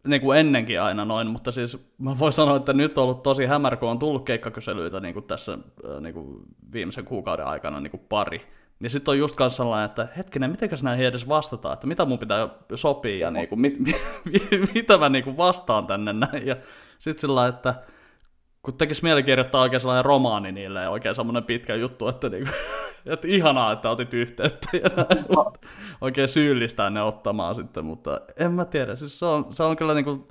niin kuin ennenkin aina noin, mutta siis mä voin sanoa, että nyt on ollut tosi hämär, kun on tullut keikkakyselyitä niin kuin tässä äh, niin kuin viimeisen kuukauden aikana niin kuin pari, Ja sitten on just kanssa sellainen, että hetkinen, mitenkäs näihin edes vastataan, että mitä mun pitää sopia ja niinku, mit, mit, mit, mitä mä niinku vastaan tänne näin. Ja sitten sillä että kun tekisi mieli kirjoittaa oikein sellainen romaani niille ja oikein semmoinen pitkä juttu, että, niinku, että ihanaa, että otit yhteyttä ja näin, oikein syyllistää ne ottamaan sitten, mutta en mä tiedä, siis se on, se on kyllä niinku,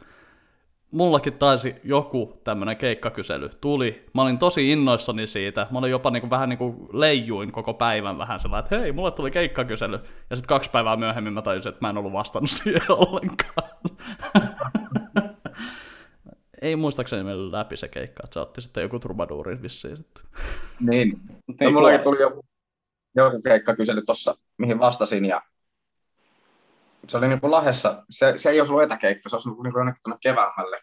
mullakin taisi joku tämmöinen keikkakysely tuli. Mä olin tosi innoissani siitä. Mä olin jopa niinku, vähän niinku leijuin koko päivän vähän sellainen, että hei, mulle tuli keikkakysely. Ja sitten kaksi päivää myöhemmin mä tajusin, että mä en ollut vastannut siihen ollenkaan. Ei muistaakseni meillä läpi se keikka, että se otti sitten joku trubaduuri vissiin sitten. Niin. No, mullakin tuli joku, joku keikkakysely tuossa, mihin vastasin, ja se oli niin kuin Lahessa, se, se ei olisi ollut etäkeikka, se olisi ollut niin kuin jonnekin tuonne keväämälle,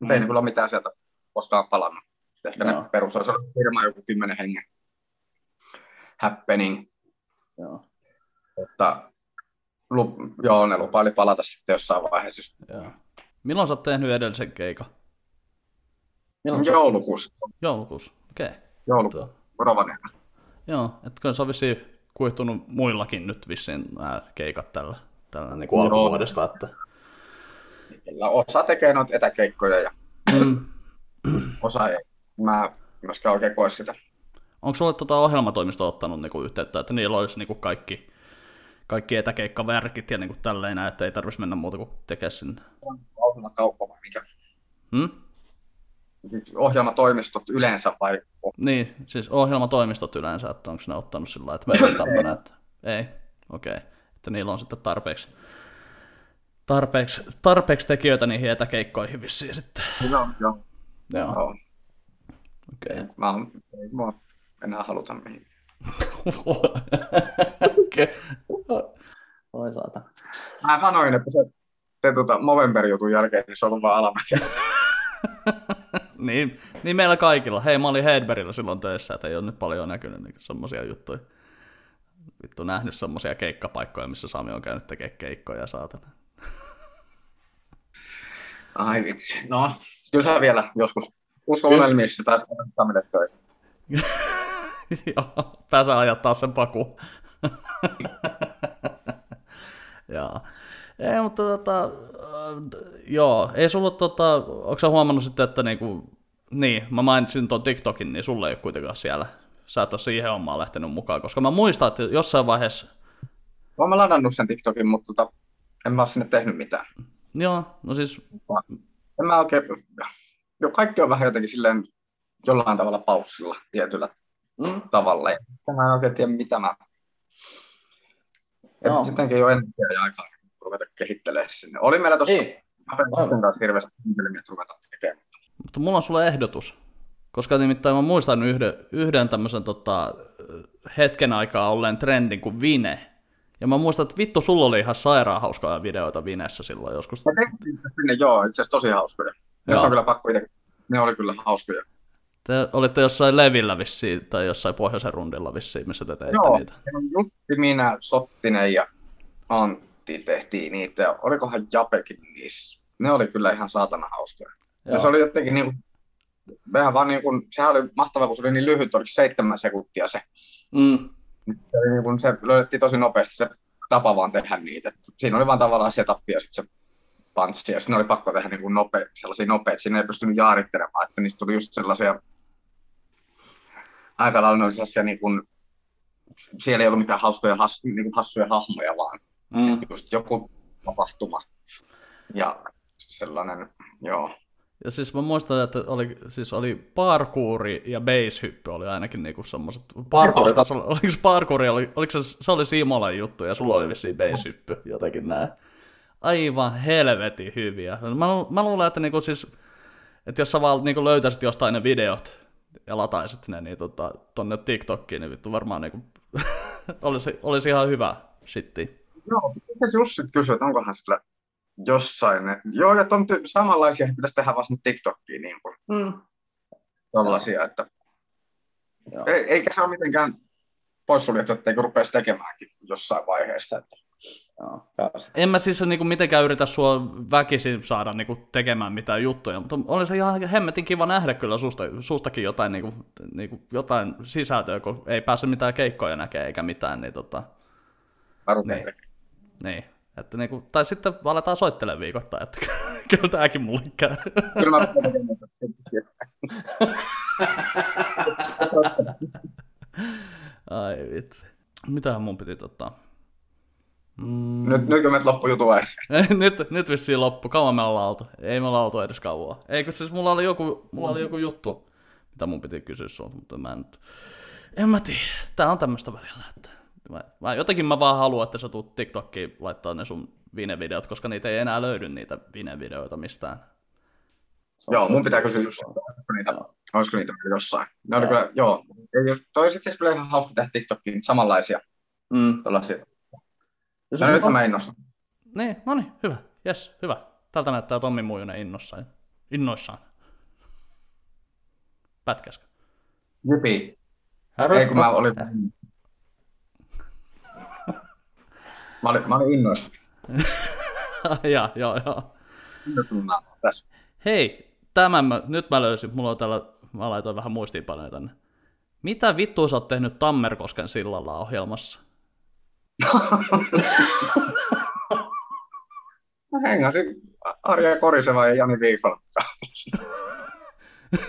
mutta mm. ei niin kuin ole mitään sieltä koskaan palannut. Ehkä no. ne perus olisi ollut firma joku kymmenen hengen happening. Joo. Mutta lup, joo, ne lupaili palata sitten jossain vaiheessa. Joo. Milloin sä oot tehnyt edellisen keikan? Milloin Joulukuussa. Joulukuussa, okei. Okay. Joulukuussa, Rovaniemellä. Joo, että kyllä se on vissiin kuihtunut muillakin nyt vissiin nämä keikat tällä tällä niin kuin alkuvuodesta. Että... Osa tekee noita etäkeikkoja ja mm. osa ei. Mä myöskään oikein koe sitä. Onko sulle tuota ohjelmatoimisto ottanut niinku yhteyttä, että niillä olisi niinku kaikki, kaikki etäkeikkaverkit ja niinku tälleen, että ei tarvitsisi mennä muuta kuin tekemään sinne? Ohjelmakauppa vai mikä? Hmm? Ohjelmatoimistot yleensä vai? Niin, siis ohjelmatoimistot yleensä, että onko ne ottanut sillä että meillä on tämmöinen, että ei, okei. Okay että niillä on sitten tarpeeksi, tarpeeksi, tarpeeksi tekijöitä niihin etäkeikkoihin vissiin sitten. Joo, joo. Joo. joo. Okei. Okay. Mä on, ei mua enää haluta mihin. Okei. Voi saata. Mä sanoin, että se te tuota Movember-jutun jälkeen, niin se on ollut vaan alamäkeä. niin, niin meillä kaikilla. Hei, mä olin Hedberillä silloin töissä, että ei ole nyt paljon näkynyt niin semmoisia juttuja vittu nähnyt semmoisia keikkapaikkoja, missä Sami on käynyt tekemään keikkoja, saatana. Ai vitsi. No, kyllä sä vielä joskus usko unelmissa pääsee Samille töihin. Joo, pääsee ajattaa sen paku. joo. Ei, mutta tota, äh, joo, ei sulla tota, onko sä huomannut sitten, että niinku, niin, mä mainitsin tuon TikTokin, niin sulle ei ole kuitenkaan siellä sä et ole siihen omaan lähtenyt mukaan, koska mä muistan, että jossain vaiheessa... Olen mä ladannut sen TikTokin, mutta tota, en mä ole sinne tehnyt mitään. Joo, no siis... En mä oikein... Jo, kaikki on vähän jotenkin silleen jollain tavalla paussilla tietyllä mm. tavalla. Mä en oikein tiedä, mitä mä... No. Jotenkin jo ennen ja aikaa ruveta kehittelemään sinne. Oli meillä tuossa... Mä kanssa hirveästi että ruveta tekemään. Mutta mulla on sulle ehdotus. Koska nimittäin mä muistan yhden, yhden tämmöisen tota, hetken aikaa olleen trendin kuin Vine. Ja mä muistan, että vittu, sulla oli ihan sairaan hauskoja videoita Vinessä silloin joskus. Mä tehtiin sinne, joo, itse asiassa tosi hauskoja. Ne on kyllä pakko itse. Ne oli kyllä hauskoja. Te olitte jossain Levillä vissiin, tai jossain pohjoisen rundilla vissiin, missä te teitte joo, niitä. Joo, minä, Sottinen ja Antti tehtiin niitä. Olikohan Japekin niissä? Ne oli kyllä ihan saatana hauskoja. Joo. Ja se oli jotenkin niin kuin mehän vaan niin kuin, sehän oli mahtavaa, kun se oli niin lyhyt, oliko seitsemän sekuntia se. Mm. Se, oli niin kuin, se löydettiin tosi nopeasti se tapa vaan tehdä niitä. Siinä oli vaan tavallaan setup ja sitten se panssi, ja sitten oli pakko tehdä niin kuin nope, sellaisia nopeita, siinä ei pystynyt jaarittelemaan, että niistä tuli just sellaisia, aika lailla oli sellaisia niin kuin, siellä ei ollut mitään hauskoja, has, niin kuin hassuja hahmoja, vaan mm. just joku tapahtuma ja sellainen, joo, ja siis mä muistan, että oli, siis oli parkouri ja base-hyppy oli ainakin niinku semmoset. Parkouri, tasolla, oliko se parkouri, oli, oliko se, se oli Simolan juttu ja sulla oli vissiin base-hyppy, jotenkin näin. Aivan helvetin hyviä. Mä, mä luulen, että niinku siis, että jos sä vaan niinku löytäisit jostain ne videot ja lataisit ne niin tota, tonne TikTokkiin, niin vittu varmaan niinku, olisi, olisi ihan hyvä shitti. Joo, se Jussi kysyi, että onkohan sillä jossain. Ne, joo, että on ty- samanlaisia, pitäisi tehdä vasta TikTokkiin niin kuin. Mm. Tollaisia, että Joo. Ei, eikä se ole mitenkään poissuljettu, etteikö rupeaisi tekemäänkin jossain vaiheessa. Että Joo. En mä siis niinku mitenkään yritä sua väkisin saada niinku tekemään mitään juttuja, mutta oli se ihan hemmetin kiva nähdä kyllä susta, sustakin jotain, niinku, niinku, jotain sisältöä, kun ei pääse mitään keikkoja näkee eikä mitään, niin tota, Mä rupean Niin. Niin. Että niinku, tai sitten aletaan soittelemaan viikoittain, että kyllä tääkin mulle käy. Kyllä mä Ai vitsi. Mitähän mun piti tota... Mm, Nyt, nyt kun menet loppujutu vai? nyt, nyt vissiin loppu. Kauan me ollaan oltu. Ei me ollaan oltu edes kauan. Eikö siis mulla oli joku, mulla oli joku juttu, mitä mun piti kysyä sulta, mutta mä en. En mä tiedä. Tää on tämmöstä välillä, että... Mä, mä, jotenkin mä vaan haluan, että sä tuut TikTokkiin laittaa ne sun Vine-videot, koska niitä ei enää löydy niitä Vine-videoita mistään. Joo, mun pitää kysyä just, olisiko niitä, olisiko niitä jossain. Ne oli kyllä, joo. Ei, jos- toi olisi itse asiassa kyllä ihan hauska tehdä TikTokkiin samanlaisia Mm. tuollaisia. No nyt mä innostun. Niin, no niin, hyvä. Jes, hyvä. Tältä näyttää Tommi Muijunen innossaan. Innoissaan. Pätkäskö? Jipi. Ei kun mä olin... Mä olin, mä olin innostunut. ja, joo, joo. Tässä. Hei, tämän mä, nyt mä löysin, mulla on täällä, mä laitoin vähän muistiinpanoja tänne. Mitä vittua sä oot tehnyt Tammerkosken sillalla ohjelmassa? Mä hengasin Arja Koriseva ja Jani Viikola.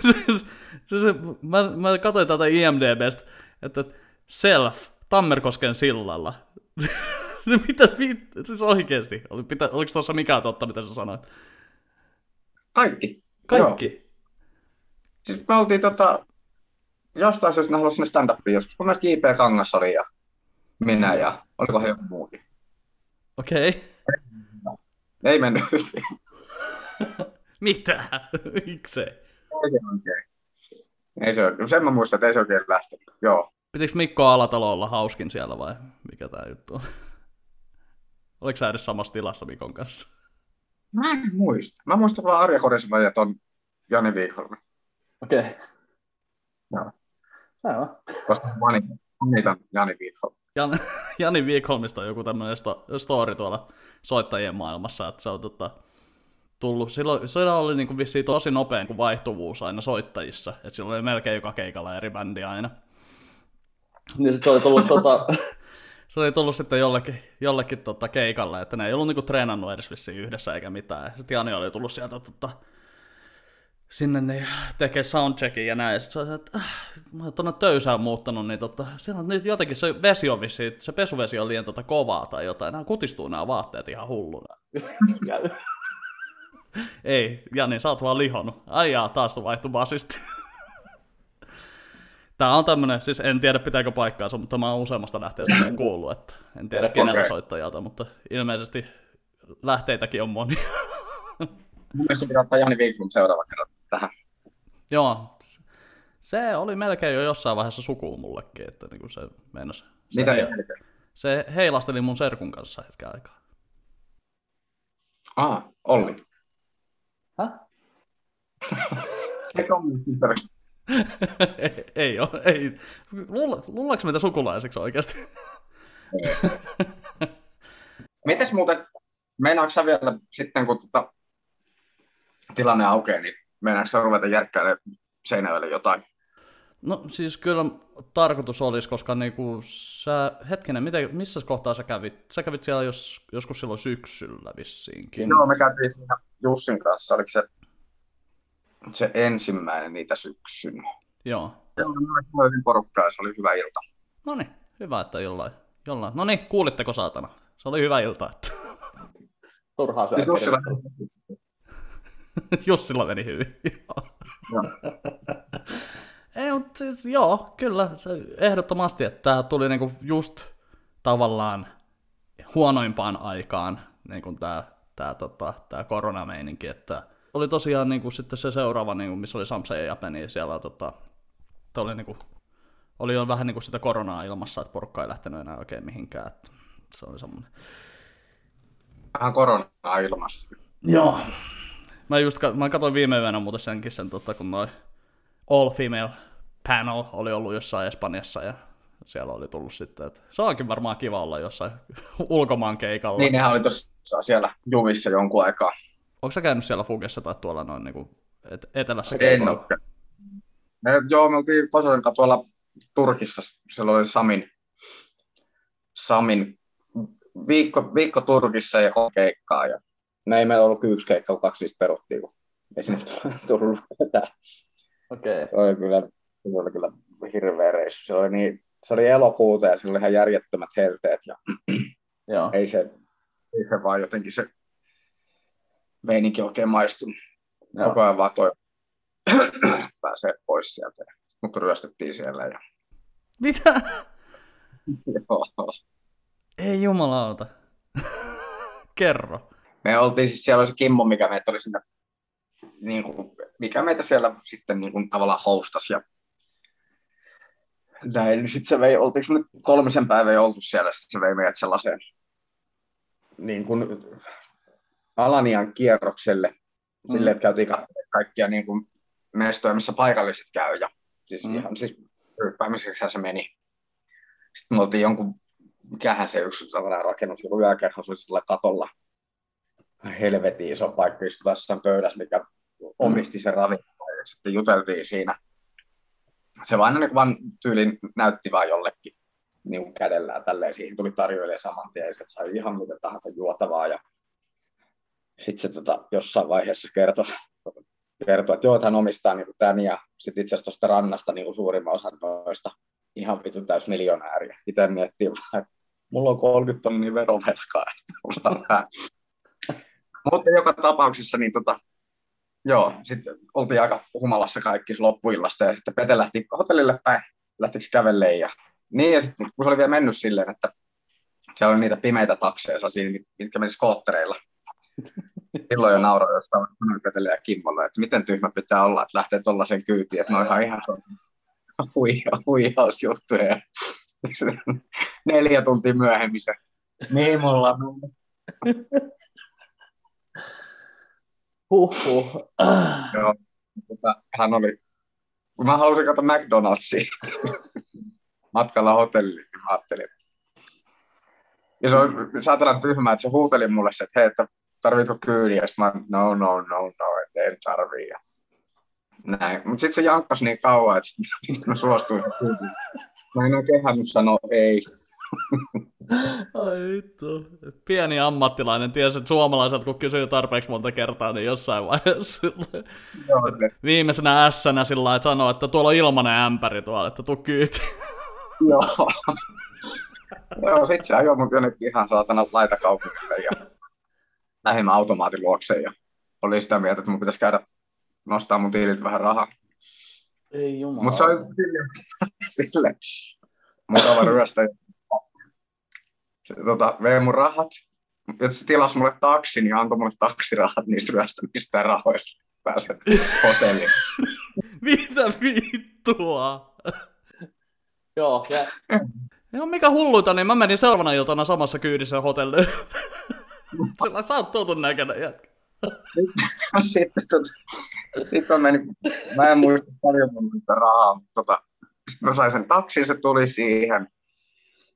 siis, siis, mä, mä katsoin tätä IMDBstä, että self, Tammerkosken sillalla. Mitä vittu, siis oikeesti, oli, pitä, oliko tuossa mikään totta, mitä sä sanoit? Kaikki. Kaikki. Joo. Siis me oltiin tota, jostain syystä halusi sinne stand-upiin joskus. Mun mielestä J.P. Kangas oli ja minä ja oliko he joku muukin. Okei. Okay. Ei mennyt Mitä? Miksei? Ei se oikein. Ei se oikein. Sen mä muistan, että ei se oikein lähtenyt. Joo. Pitikö Mikko Alatalo olla hauskin siellä vai mikä tää juttu on? Oliko sä edes samassa tilassa Mikon kanssa? Mä en muista. Mä muistan vaan Arja Koriseva ja ton Jani Viikholmen. Okei. Okay. Joo. Aivan. Koska niitä Jani Viikholmen. Jan, Jani Viikholmista on joku tämmöinen sto, story tuolla soittajien maailmassa, että se on tota, tullut, silloin, silloin oli niinku vissiin tosi nopea kuin vaihtuvuus aina soittajissa, että silloin oli melkein joka keikalla eri bändi aina. Niin sit se oli tullut, tota, se oli tullut sitten jollekin, jollekin tota, keikalle, että ne ei ollut niinku treenannut edes vissiin yhdessä eikä mitään. Sitten Jani oli tullut sieltä tota, sinne niin tekee soundcheckin ja näin. Ja sit se oli, että äh, mä oon tuonne töysään muuttanut, niin tota, siellä on nyt jotenkin se vesi on vissiin, se pesuvesi on liian tota kovaa tai jotain. Nämä kutistuu nämä vaatteet ihan hulluna. Ei, Jani, sä oot vaan lihonnut. Ai jaa, taas vaihtui basisti. Tää on tämmönen, siis en tiedä pitääkö paikkaansa, mutta mä oon useammasta lähteestä näin kuullut, että en tiedä kenellä Okei. soittajalta, mutta ilmeisesti lähteitäkin on monia. Mun mielestä pitää ottaa Jani Viikholm seuraava kerran tähän. Joo, se oli melkein jo jossain vaiheessa sukua mullekin, että se meinas. Se, Mitä hei, ne se heilasteli mun serkun kanssa hetken aikaa. Ah, Olli. Häh? Ole mitään? ei, ei ole, ei. Luulla, luullaanko meitä sukulaiseksi oikeasti? Mites muuten, meinaatko sä vielä sitten, kun tota, tilanne aukeaa, niin meinaatko sä ruveta järkkäilemään seinävelle jotain? No siis kyllä tarkoitus olisi, koska niinku sä, hetkinen, miten, missä kohtaa sä kävit? Sä kävit siellä jos, joskus silloin syksyllä vissiinkin. Joo, me käytiin siinä Jussin kanssa, oliko se, se ensimmäinen niitä syksyn. Joo. Mulla oli porukkaa ja se oli hyvä ilta. No niin, hyvä, että jollain, jollain. No niin, kuulitteko saatana? Se oli hyvä ilta, että turhaa se Siis Jussilla, Jussilla meni hyvin. Joo. Joo. Ei, mutta siis joo, kyllä, se ehdottomasti, että tämä tuli niinku just tavallaan huonoimpaan aikaan, niin kuin tämä tää, tota, tää koronameininki, että oli tosiaan niinku sitten se seuraava, niinku, missä oli Samsa ja Japani, siellä tota, oli, niinku, oli jo vähän niinku sitä koronaa ilmassa, että porukka ei lähtenyt enää oikein mihinkään, että se oli semmoinen. vähän koronaa ilmassa. Joo. Mä just mä katsoin viime yönä muuten senkin sen, tota, kun noi All Female Panel oli ollut jossain Espanjassa ja siellä oli tullut sitten. Että se onkin varmaan kiva olla jossain ulkomaan keikalla. Niin, nehän oli tuossa siellä Juvissa jonkun aikaa. Onko sä käynyt siellä Fugessa tai tuolla noin niin kuin et- etelässä En ole. Me, joo, me oltiin kanssa tuolla Turkissa, siellä oli Samin, Samin viikko, viikko Turkissa ja kolme keikkaa. Ja me ei meillä ollut yksi keikka, kun kaksi niistä peruttiin, kun ei sinne tullut ketään. Okei. Se oli kyllä, se oli kyllä hirveä reissu. Se oli, niin, se oli elokuuta ja sillä oli ihan järjettömät helteet ja Joo. ei se, ei se vaan jotenkin se meininki oikein maistunut. Joo. Koko ajan vaan toi pääsee pois sieltä. Mut ryöstettiin siellä ja Mitä? joo. Ei jumalauta. Kerro. Me oltiin siis, siellä oli se Kimmo, mikä meitä oli sinne, niin kuin, mikä meitä siellä sitten niin kuin, tavallaan hostasi ja näin. Niin Sitten se vei, oltiinko me nyt kolmisen päivää jo oltu siellä, sitten se vei meidät sellaiseen niin kuin, Alanian kierrokselle, Mm. silleen, että käytiin kaikkia niin kuin, mestoja, missä paikalliset käy. Ja, siis Mm. mm. ihan siis ryppäämiseksi se meni. Sitten me oltiin jonkun, mikähän se yksi tavallaan rakennus, joku yökerho, se oli sillä katolla. Helvetin iso paikka, istutaan jossain pöydässä, mikä omisti sen ravintolan ja sitten juteltiin siinä. Se vaan, niin vaan tyylin näytti vaan jollekin niin kädellään tälleen. Siihen tuli tarjoilija saman tien, se sai ihan mitä tahansa juotavaa. Ja sitten se tota, jossain vaiheessa kertoi, kertoi, että joo, että hän omistaa niin tämän ja sitten itse asiassa tuosta rannasta niin suurimman osan noista ihan vitun täys miljonääriä. Itse miettii vaan, että mulla on 30 tonnia verovelkaa, että. Mutta joka tapauksessa, niin tota, joo, sitten oltiin aika humalassa kaikki loppuillasta ja sitten Pete lähti hotellille päin, lähtikö kävelleen ja niin ja sitten kun se oli vielä mennyt silleen, että siellä oli niitä pimeitä takseja, sellaisia, mitkä meni skoottereilla. Silloin jo nauroi jostain Petelle ja Kimmolle, että miten tyhmä pitää olla, että lähtee tuollaisen kyytiin, että ne on ihan ihan huija- huijausjuttuja. Neljä tuntia myöhemmin se, niin mulla on. Huhhuh. Joo. Tota, hän oli, kun mä halusin katsoa McDonald'sia matkalla hotelliin, niin mä ajattelin, ja se on saatanan tyhmää, että se huuteli mulle se, että hei, että tarvitko kyydiä? Ja sitten mä, no, no, no, no, että en tarvii. Näin. Mutta sitten se jankkasi niin kauan, että sit mä suostuin. Mä en oikein kehannut sanoa ei. Ai vittu. Pieni ammattilainen tiesi, että suomalaiset kun kysyy tarpeeksi monta kertaa, niin jossain vaiheessa Joo, viimeisenä ässänä sillä että sanoo, että tuolla on ilmanen ämpäri tuolla, että tuu kyyti. Joo. Joo, sit se ajoi mut jonnekin ihan saatana laitakaupungille ja lähimmän automaatin luokse ja oli sitä mieltä, että mun pitäisi käydä nostaa mun tiililtä vähän rahaa. Ei jumala. Mutta se oli sille, sille mukava ryöstä. Se tota, vei mun rahat, jos se tilasi mulle taksin ja antoi mulle taksirahat niistä ryöstämistä rahoista. Pääsen hotelliin. Mitä vittua? Joo, ja... Joo, mikä hulluita, niin mä menin seuraavana iltana samassa kyydissä hotelliin. Sillä sä oot tuotun näköinen jätkä. sitten, tota, sitten mä menin, mä en muista paljon mun sitä rahaa, mutta tota, sitten mä sain sen taksin, se tuli siihen.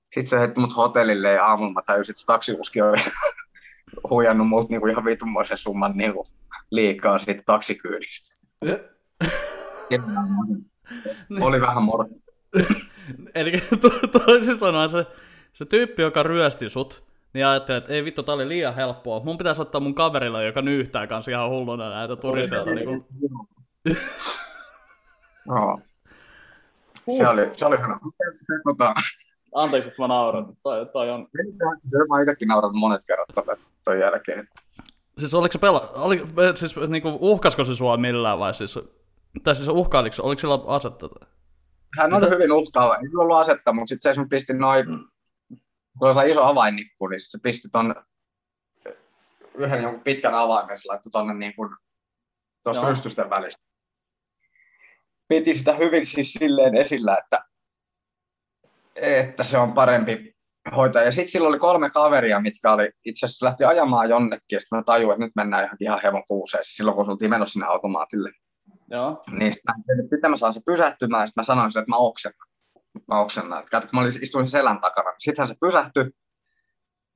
Sitten se heitti mut hotellille ja aamulla mä tajusin, että se taksikuski oli huijannut mut niinku ihan vitunmoisen summan niinku liikaa siitä taksikyydistä. Oli vähän moro. Eli to- toisin sanoen se, se tyyppi, joka ryösti sut, niin ajatteli, että ei vittu, tää oli liian helppoa. Mun pitäisi ottaa mun kaverilla, joka nyyhtää kanssa ihan hulluna näitä turisteilta. Niin kuin... Joo. Se oli, se oli hyvä. Tota, Anteeksi, että mä nauran. Toi, toi on... mä itsekin nauranut monet kerrat ton, ton jälkeen. Siis oliko se pela... Oli, siis niinku, uhkasko se sua millään vai siis... Tai siis uhkailiko se? Oliko sillä asetta? Hän oli Mitä? hyvin uhkaava. Ei ollut asetta, mutta sitten se pisti noin, oli iso avainnippu, niin se pisti ton yhden jonkun pitkän avaimen, se laittoi tonne niin kuin tuosta Joo. rystysten välistä. Piti sitä hyvin siis silleen esillä, että, että se on parempi hoitaa. Ja sitten sillä oli kolme kaveria, mitkä oli itse asiassa lähti ajamaan jonnekin, ja sitten mä tajuin, että nyt mennään johonkin ihan hevon kuuseessa, silloin kun oltiin menossa sinne automaatille. Joo. Niin sit mä mä saan se pysähtymään, ja sitten mä sanoin sille, että mä oksennan. Mä oksennan. Että kun mä olin, istuin selän takana, niin sittenhän se pysähtyi.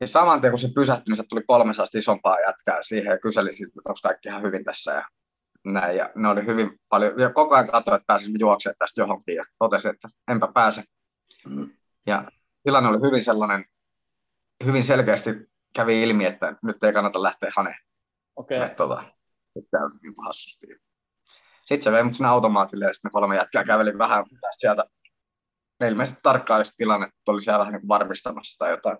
Ja saman tien kun se pysähtyi, niin se tuli kolme isompaa jätkää siihen ja kyseli sitten, että onko kaikki ihan hyvin tässä. Ja näin. Ja ne oli hyvin paljon, ja koko ajan katsoin, että pääsimme juoksemaan tästä johonkin ja totesin, että enpä pääse. Mm. Ja tilanne oli hyvin sellainen, hyvin selkeästi kävi ilmi, että nyt ei kannata lähteä haneen. Okei. Okay. Tota, että niin hassusti. Sitten se vei mut sinne automaatille ja sitten kolme jätkää käveli vähän tästä sieltä. Ilmeisesti tarkkaili tilanne, että oli siellä vähän niin varmistamassa tai jotain.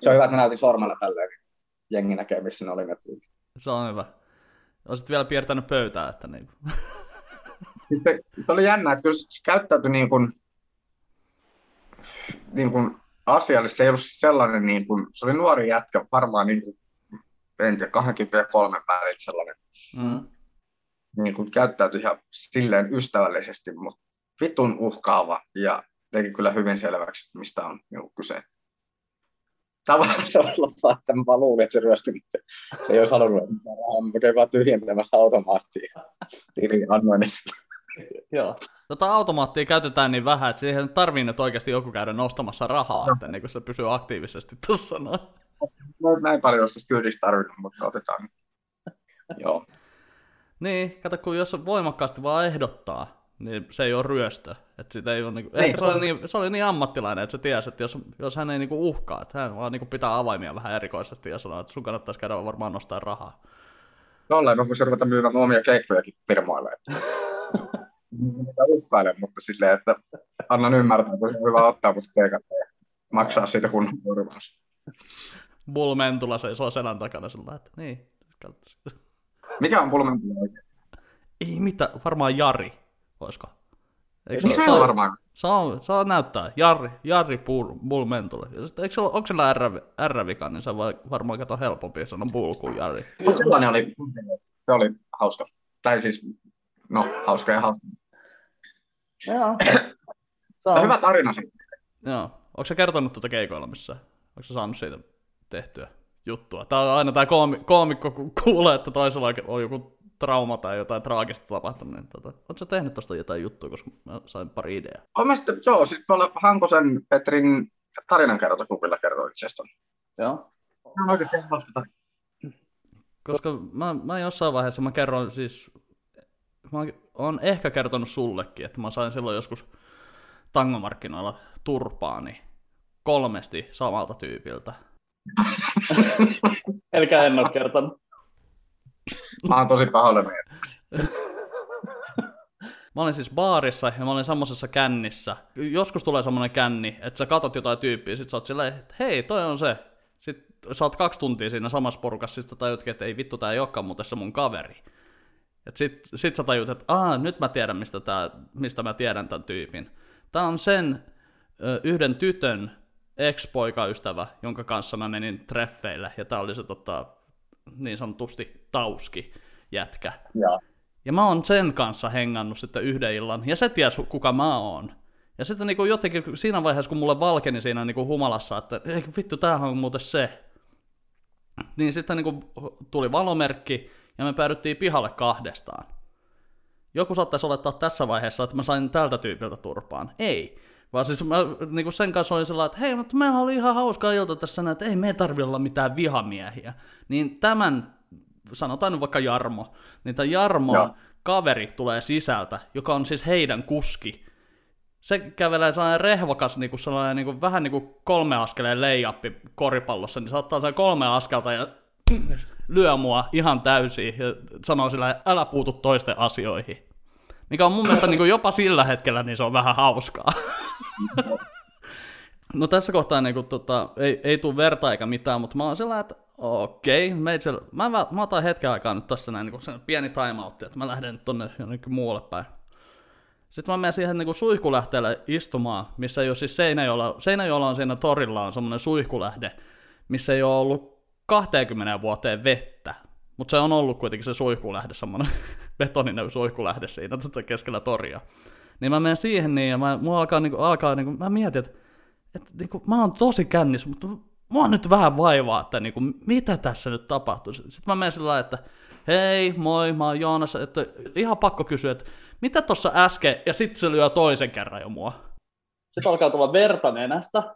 Se on hyvä, että mä näytin sormella tälleen, niin jengi näkee, missä ne oli ne Se on hyvä. Olisit vielä piirtänyt pöytää, että niin kuin. Sitten, se oli jännä, että kyllä se käyttäytyi niin kuin, niin kuin asiallisesti. Se ei ollut sellainen, niin kuin, se oli nuori jätkä, varmaan niin kuin, en tiedä, 23 välillä sellainen. Mm. Niin kuin käyttäytyi ihan silleen ystävällisesti, mutta vitun uhkaava ja teki kyllä hyvin selväksi, mistä on niin kyse tavallaan että mä vaan luulin, että se ryöstyi, mutta se, se ei olisi halunnut rahaa, mä kävin vaan tyhjentämässä automaattia tili annoin Joo. Tota automaattia käytetään niin vähän, että siihen tarvii nyt oikeasti joku käydä nostamassa rahaa, no. että niin kun se pysyy aktiivisesti tuossa noin. No, näin paljon olisi kyydistä tarvinnut, mutta otetaan. Joo. Niin, kato, kun jos voimakkaasti vaan ehdottaa, niin se ei ole ryöstö. Että sitä ei ole, niinku, niin, se, oli niin, se oli niin ammattilainen, että se tiesi, että jos, jos hän ei niinku uhkaa, että hän vaan niinku pitää avaimia vähän erikoisesti ja sanoo, että sun kannattaisi käydä varmaan nostaa rahaa. Tolleen mä voisin ruveta myymään omia keikkojakin firmoille. Että... Uhkailen, mutta silleen, että annan ymmärtää, että on hyvä ottaa mut keikat ja maksaa siitä kun korvaus. Bull Mentula seisoo selän takana sillä että niin, Mikä on Bull Mentula oikein? Ei mitään, varmaan Jari olisiko? Eikö se, se, varmaan? Saa, saa näyttää. Jari, Jari Bull sitten, eikö se, onko sillä R-vika, niin se voi varmaan kato helpompi sanoa Bull kuin Jari. Mutta sellainen oli, se oli hauska. Tai siis, no, hauska ja hauska. Joo. on... Hyvä tarina siitä. Joo. Onko se kertonut tuota keikoilla missä? Onko se saanut siitä tehtyä juttua? Tämä on aina tämä koomikko, kun kuulee, että toisella on joku trauma tai jotain traagista tapahtunut, niin tota, ootko tehnyt tuosta jotain juttua, koska mä sain pari ideaa? Olen sitten, joo, sitten tuolla Hankosen Petrin tarinankerrotaklubilla kerroin itse Joo. on oikeasti hauska Koska mä, mä jossain vaiheessa mä kerron siis, mä oon ehkä kertonut sullekin, että mä sain silloin joskus tangomarkkinoilla turpaani kolmesti samalta tyypiltä. Eli en ole kertonut. Mä oon tosi pahoillani. Mä olin siis baarissa ja mä olin semmoisessa kännissä. Joskus tulee semmoinen känni, että sä katot jotain tyyppiä, sit sä oot silleen, että hei, toi on se. Sitten sä oot kaksi tuntia siinä samassa porukassa, sit sä tajutkin, että ei vittu, tää ei olekaan muuten se mun kaveri. Et sit, sit sä tajut, että Aa, nyt mä tiedän, mistä, tää, mistä mä tiedän tämän tyypin. Tää on sen ö, yhden tytön ex-poikaystävä, jonka kanssa mä menin treffeille, ja tää oli se tota, niin sanotusti tauski jätkä. Ja, ja mä oon sen kanssa hengannut sitten yhden illan, ja se ties kuka mä oon. Ja sitten niin kuin jotenkin siinä vaiheessa, kun mulle valkeni siinä niin kuin humalassa, että ei vittu, tämähän on muuten se. Niin sitten niin kuin tuli valomerkki, ja me päädyttiin pihalle kahdestaan. Joku saattaisi olettaa tässä vaiheessa, että mä sain tältä tyypiltä turpaan. Ei. Vaan siis mä niin kuin sen kanssa olin sellainen, että hei, mutta meillä oli ihan hauska ilta tässä, että ei me tarvi olla mitään vihamiehiä. Niin tämän, sanotaan nyt vaikka Jarmo, niin tämä Jarmo ja. kaveri tulee sisältä, joka on siis heidän kuski. Se kävelee sellainen rehvakas, niin kuin sellainen niin kuin, vähän niin kuin kolme askeleen leijappi koripallossa, niin se ottaa sen kolme askelta ja lyö mua ihan täysin ja sanoo sillä, että älä puutu toisten asioihin. Mikä on mun mielestä niin kuin jopa sillä hetkellä niin se on vähän hauskaa. no tässä kohtaa niin kuin, tota, ei, ei tule verta eikä mitään, mutta mä oon sellainen, että okei, okay, mä, mä, mä otan hetken aikaa nyt tässä näin niin kuin pieni timeout, että mä lähden nyt tonne jonnekin muualle päin. Sitten mä menen siihen niin suihkulähteelle istumaan, missä ei ole siis Seinäjoella, Seinäjoella on siinä torilla on semmoinen suihkulähde, missä ei ole ollut 20 vuoteen vettä. Mutta se on ollut kuitenkin se suihkulähde, semmoinen betoninen suihkulähde siinä tota keskellä toria. Niin mä menen siihen niin, ja mä, mua alkaa, niinku, alkaa niinku, mä mietin, että et, niinku, mä oon tosi kännis, mutta mua nyt vähän vaivaa, että niinku, mitä tässä nyt tapahtuu. Sitten mä menen sillä että hei, moi, mä oon Joonas, että ihan pakko kysyä, että mitä tuossa äsken, ja sitten se lyö toisen kerran jo mua. Sitten alkaa tulla verta nenästä.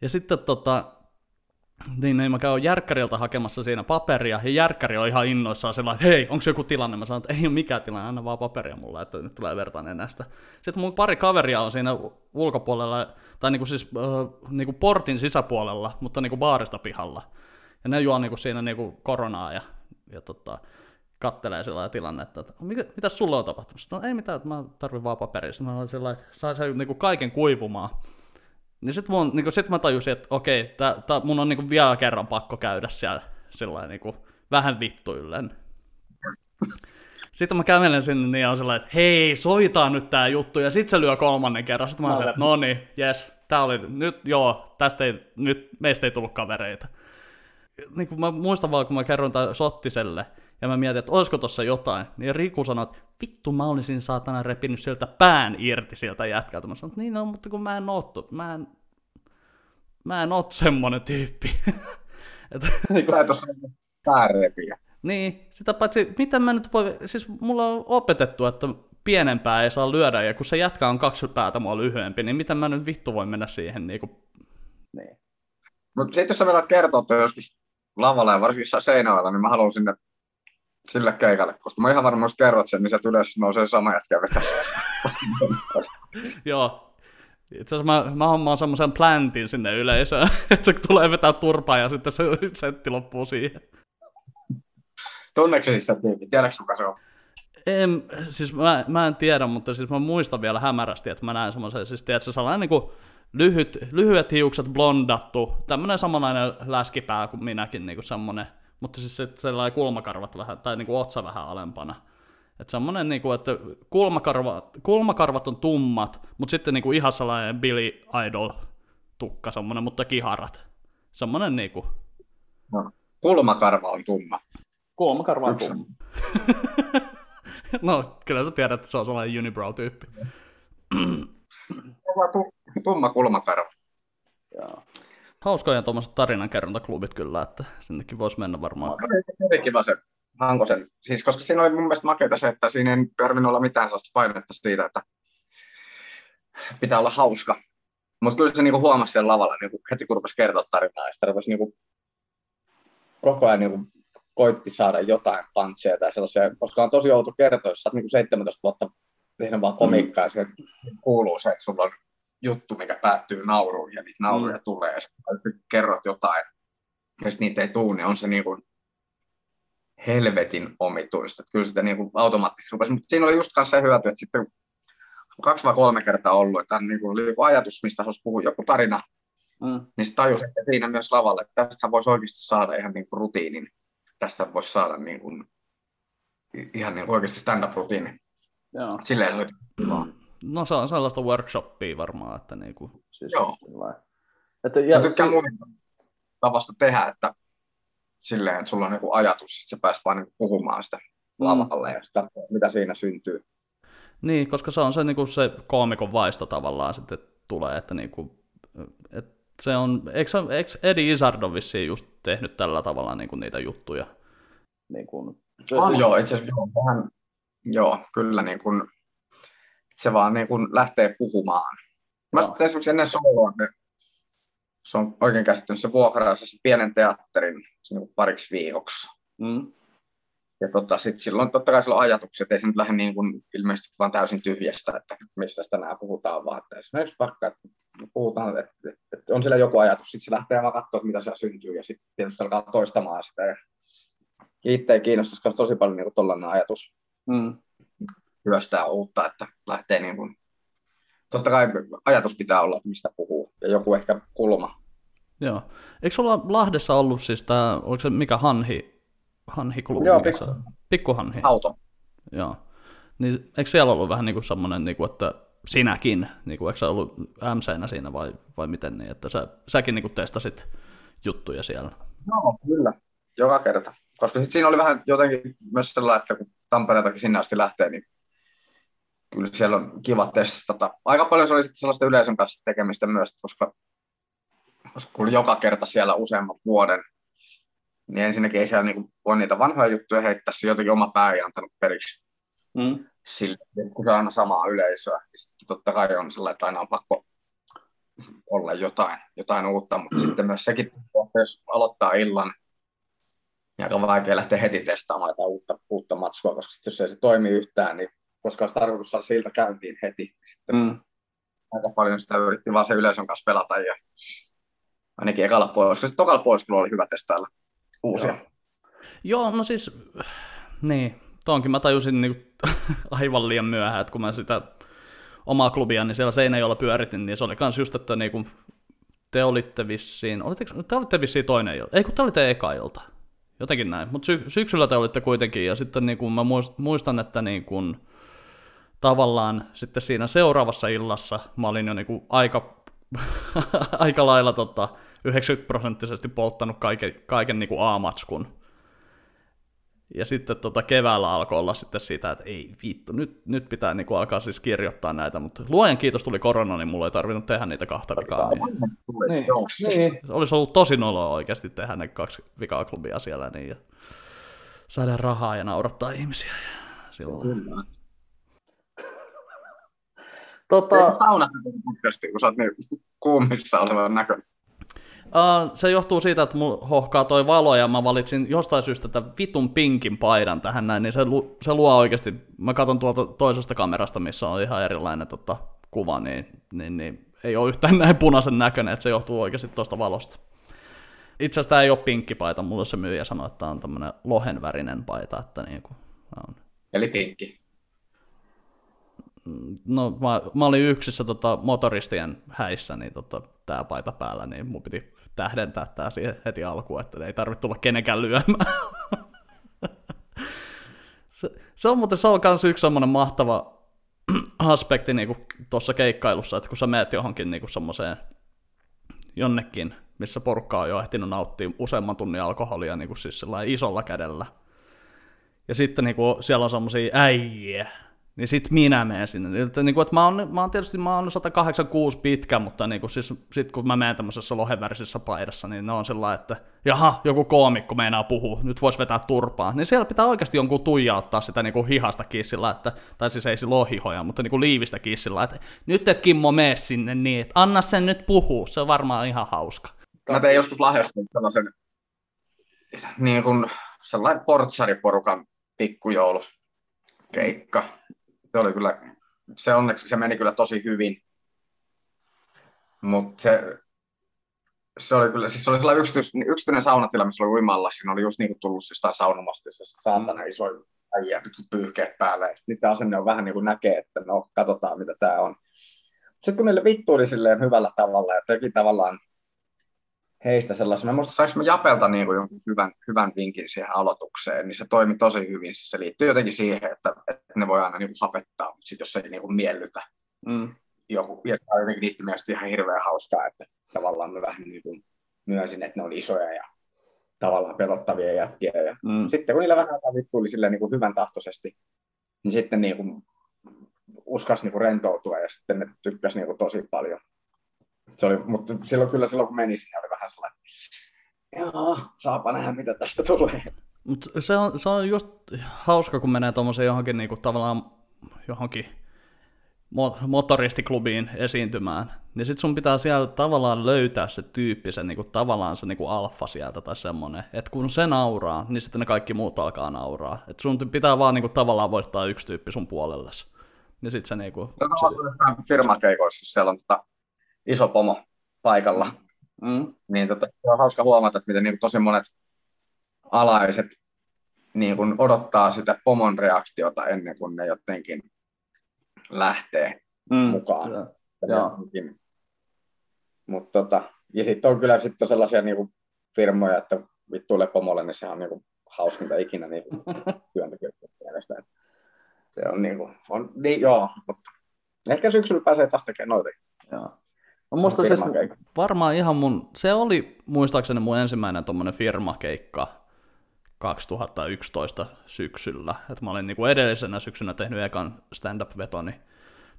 Ja sitten tota, niin, niin mä käyn Järkkäriltä hakemassa siinä paperia, ja Järkkäri on ihan innoissaan sellainen, että hei, onko joku tilanne? Mä sanon, että ei ole mikään tilanne, anna vaan paperia mulle, että nyt tulee verta nenästä. Sitten mun pari kaveria on siinä ulkopuolella, tai niinku siis äh, niinku portin sisäpuolella, mutta niinku baarista pihalla. Ja ne juo niinku siinä niinku koronaa ja, ja tota, kattelee sillä tilannetta, että mitä, mitä sulla on tapahtunut? No ei mitään, että mä tarvin vaan paperia. Sitten mä sillä että saa se niinku kaiken kuivumaan. Niin sit, mun, niinku, sit mä tajusin, että okei, tää, tää, mun on niinku vielä kerran pakko käydä siellä sillä niinku, vähän vittuillen. Sitten mä kävelen sinne niin on sellainen, että hei, soitaan nyt tää juttu, ja sit se lyö kolmannen kerran. Sitten mä oon että no niin, jes, tää oli, nyt joo, tästä ei, nyt meistä ei tullut kavereita. Niin kuin mä muistan vaan, kun mä kerron tää Sottiselle, ja mä mietin, että olisiko tossa jotain, niin Riku sanoi, että vittu mä olisin saatana repinyt sieltä pään irti sieltä jätkältä. Mä sanoin, että niin no, mutta kun mä en oo, mä en, mä en oo semmonen tyyppi. niin et ole päärepiä. Niin, sitä paitsi, miten mä nyt voi, siis mulla on opetettu, että pienempää ei saa lyödä, ja kun se jätkä on kaksi päätä mua lyhyempi, niin miten mä nyt vittu voi mennä siihen niin kuin... Niin. Mutta sitten jos sä menet kertoa että joskus lavalla ja varsinkin seinällä, niin mä haluaisin, että sille keikalle, koska mä ihan varmaan, jos kerrot sen, niin se ylös nousee sama jätkä vetässä. Joo. Itse asiassa mä, mä hommaan semmoisen plantin sinne yleisöön, että se tulee vetää turpaa ja sitten se setti loppuu siihen. Tunneeko siis se tyyppi? Tiedätkö kuka se on? En, siis mä, mä, en tiedä, mutta siis mä muistan vielä hämärästi, että mä näin semmoisen, siis tiedätkö, sellainen niin kuin lyhyt, lyhyet hiukset, blondattu, tämmöinen samanlainen läskipää kuin minäkin, niin kuin semmoinen mutta siis se, sellainen kulmakarvat vähän, tai niin kuin otsa vähän alempana. Että semmoinen, niin kuin, että kulmakarvat, kulmakarvat on tummat, mutta sitten niin kuin ihan sellainen Billy Idol tukka, semmoinen, mutta kiharat. Semmoinen niin kuin... No, kulmakarva on tumma. Kulmakarva on tumma. no, kyllä sä tiedät, että se on sellainen unibrow-tyyppi. tumma kulmakarva. Joo hauskoja tuommoiset tarinankerrontaklubit kyllä, että sinnekin voisi mennä varmaan. Oli kiva se Hankosen, siis koska siinä oli mun mielestä makeita se, että siinä ei tarvinnut olla mitään sellaista painetta siitä, että pitää olla hauska. Mutta kyllä se niinku huomasi sen lavalla niinku heti kun rupesi kertoa tarinaa, ja sitä rupesi niinku koko ajan niinku koitti saada jotain pantseja tai sellaisia, koska on tosi outo kertoa, jos sä oot niinku 17 vuotta tehnyt vaan komiikkaa, ja se kuuluu se, että sulla on juttu, mikä päättyy nauruun ja niitä nauruja mm. tulee ja sitten kerrot jotain ja sitten niitä ei tule, niin on se niin kuin helvetin omituista. Että kyllä sitä niin kuin automaattisesti rupesi, mutta siinä oli just kanssa se hyöty, että sitten kaksi vai kolme kertaa ollut, että niin kuin oli joku ajatus, mistä haluaisi puhua joku tarina, mm. niin se tajusi, että siinä myös lavalla, että tästä voisi oikeasti saada ihan niin kuin rutiinin. Tästä voisi saada niin kuin, ihan niin kuin oikeasti stand-up-rutiini. Joo. Silleen se oli kiva. No se on sellaista workshoppia varmaan, että niinku, siis Joo. Että, ja, Mä tykkään si- tavasta tehdä, että silleen, että sulla on niinku ajatus, että sä pääset vaan niinku puhumaan sitä mm. lavalle ja sitä, mitä siinä syntyy. Niin, koska se on se, niinku se koomikon vaisto tavallaan sitten tulee, että niinku, et se on, eikö, eikö Eddie Izzard vissiin just tehnyt tällä tavalla niinku niitä juttuja? Niin kun, se, ah, joo, itse asiassa joo, vähän, joo, kyllä niin kuin, se vaan niin kuin lähtee puhumaan. Mä no. esimerkiksi ennen soloa, niin se on oikein käsittänyt, se vuokraa se pienen teatterin se niin pariksi viikoksi. Mm. Ja tota, sit silloin totta kai sillä on ajatuksia, että ei se nyt lähde niin kuin ilmeisesti vaan täysin tyhjästä, että mistä sitä nämä puhutaan, vaan että esimerkiksi vaikka, että puhutaan, että, että, että on siellä joku ajatus, sitten se lähtee vaan katsoa, mitä siellä syntyy, ja sitten tietysti alkaa toistamaan sitä. Ja itse ei kiinnostaisi tosi paljon niin tuollainen ajatus. Mm työstää uutta, että lähtee niin kuin, totta kai ajatus pitää olla, mistä puhuu, ja joku ehkä kulma. Joo. Eikö olla Lahdessa ollut siis tämä, oliko se mikä Hanhi, Hanhi-klubi? Joo, pikku, pikkuhanhi. Auto. Joo. Niin eikö siellä ollut vähän niin kuin semmoinen, niin kuin, että sinäkin, niin kuin, eikö sä ollut MC-nä siinä vai, vai miten niin, että sä, säkin niin kuin testasit juttuja siellä? Joo, kyllä. Joka kerta. Koska sit siinä oli vähän jotenkin myös sellainen, että kun Tampereeltakin sinne asti lähtee, niin kyllä siellä on kiva testata. Aika paljon se oli sitten sellaista yleisön kanssa tekemistä myös, koska, koska kun joka kerta siellä useamman vuoden, niin ensinnäkin ei siellä niinku voi niitä vanhoja juttuja heittää, se jotenkin oma pää ei antanut periksi. Mm. sille, kun se on aina samaa yleisöä, niin sitten totta kai on sellainen, että aina on pakko olla jotain, jotain uutta, mutta sitten myös sekin, että jos aloittaa illan, niin aika vaikea lähteä heti testaamaan jotain uutta, uutta matskua, koska sitten jos ei se toimi yhtään, niin koska olisi tarkoitus saada siltä käyntiin heti. Sitten mm. aika paljon sitä yritti vaan se yleisön kanssa pelata ja ainakin ekalla pois. Sitten tokalla pois oli hyvä testailla uusia. Joo. Joo, no siis, niin, tuonkin mä tajusin niin aivan liian myöhään, että kun mä sitä omaa klubia, niin siellä Seinäjoella pyöritin, niin se oli kans just, että niin kuin te olitte vissiin, olitteko, te olitte vissiin toinen ilta, ei kun te olitte eka ilta, jotenkin näin, mutta sy- syksyllä te olitte kuitenkin, ja sitten niin kuin mä muistan, että niin kuin, tavallaan sitten siinä seuraavassa illassa mä olin jo niin kuin aika, aika lailla tota, 90 prosenttisesti polttanut kaiken, kaiken niin kuin A-matskun, ja sitten tota keväällä alkoi olla sitten sitä, että ei vittu, nyt, nyt pitää niinku alkaa siis kirjoittaa näitä, mutta luojan kiitos tuli korona, niin mulla ei tarvinnut tehdä niitä kahta vikaa. Niin, niin, niin. Olisi ollut tosi noloa oikeasti tehdä ne kaksi vikaa klubia siellä niin, ja saada rahaa ja naurattaa ihmisiä. Ja silloin. Kyllä. Tota... Sauna kun sä oot niin kuumissa olevan näköinen. Uh, se johtuu siitä, että mulla hohkaa toi valo ja mä valitsin jostain syystä tämän vitun pinkin paidan tähän näin, niin se, lu, se luo oikeasti, mä katson tuolta toisesta kamerasta, missä on ihan erilainen tota, kuva, niin, niin, niin ei ole yhtään näin punaisen näköinen, että se johtuu oikeasti tuosta valosta. Itse asiassa tämä ei ole pinkkipaita, mulle se myyjä sanoi, että tämä on tämmöinen lohenvärinen paita, että niin kuin, on. Eli pinkki. No mä, mä olin yksissä tota, motoristien häissä, niin tota, tämä paita päällä, niin mun piti tähdentää tämä siihen heti alkuun, että ei tarvitse tulla kenenkään lyömään. se, se, on muuten se on myös yksi semmoinen mahtava aspekti niin tuossa keikkailussa, että kun sä meet johonkin niin semmoiseen jonnekin, missä porukka on jo ehtinyt nauttia useamman tunnin alkoholia niin siis isolla kädellä. Ja sitten niin kuin, siellä on semmoisia äijä, niin sit minä menen sinne. Että, niin kuin, että mä, oon, mä oon tietysti mä oon 186 pitkä, mutta niin kuin, siis, sit kun mä menen tämmöisessä lohenvärisessä paidassa, niin ne on sellainen, että jaha, joku koomikko meinaa puhua, nyt voisi vetää turpaa. Niin siellä pitää oikeasti jonkun tuijauttaa sitä niin kuin hihasta kissillä, että, tai siis ei sillä hihoja, mutta niin kuin liivistä kissillä, että nyt et Kimmo mene sinne niin, että anna sen nyt puhua, se on varmaan ihan hauska. Mä tein joskus lahjasta sellaisen niin kuin sellainen portsariporukan pikkujoulu keikka se oli kyllä, se onneksi se meni kyllä tosi hyvin. Mutta se, se oli kyllä, siis se oli sellainen yksityis, yksityinen saunatila, missä oli uimalla. Siinä oli just niin kuin tullut jostain saunomasta, se saatana mm. iso äijä, nyt pyyhkeet päälle. Niiden asenne on vähän niin kuin näkee, että no, katsotaan mitä tämä on. Sitten kun niille vittuili silleen hyvällä tavalla ja teki tavallaan heistä sellaisen. Mä muistan, saanko mä Japelta niin kuin jonkun hyvän, hyvän vinkin siihen aloitukseen, niin se toimi tosi hyvin. Siis se liittyy jotenkin siihen, että, että ne voi aina niin kuin hapettaa, mutta sitten jos ei niin kuin miellytä mm. joku, ja tämä on jotenkin niiden mielestä ihan hirveän hauskaa, että tavallaan mä vähän niin kuin myönsin, että ne on isoja ja tavallaan pelottavia jätkiä. Ja mm. Sitten kun niillä vähän vittuili silleen niin kuin hyvän tahtoisesti, niin sitten niin kuin uskas niin kuin rentoutua ja sitten ne tykkäsi niin kuin tosi paljon se oli, mutta silloin kyllä silloin kun meni sinne oli vähän sellainen, joo, saapa nähdä mitä tästä tulee. Mut se on, se on just hauska, kun menee tuommoiseen johonkin niinku, tavallaan johonkin motoristiklubiin esiintymään, niin sit sun pitää siellä tavallaan löytää se tyyppi, se niinku, tavallaan se niinku alfa sieltä tai semmonen, että kun se nauraa, niin sitten ne kaikki muut alkaa nauraa. Et sun pitää vaan niinku, tavallaan voittaa yksi tyyppi sun puolellesi. Ja sit se niinku... No, se... firmakeikoissa, jos siellä on tota, iso pomo paikalla. Mm. Niin tota, on hauska huomata, että miten niin tosi monet alaiset niin kuin odottaa sitä pomon reaktiota ennen kuin ne jotenkin lähtee mm. mukaan. Ja. Mut tota, ja sitten on kyllä sitten sellaisia niin kuin firmoja, että vittuille pomolle, niin sehän on niin kuin hauskinta ikinä niin työntekijöiden mielestä. Se on niin kuin, on, niin, joo, mutta ehkä syksyllä pääsee taas tekemään noita. Joo. Mä muistan siis varmaan ihan mun, se oli muistaakseni mun ensimmäinen tommonen firmakeikka 2011 syksyllä. Et mä olin niinku edellisenä syksynä tehnyt ekan stand-up-vetoni,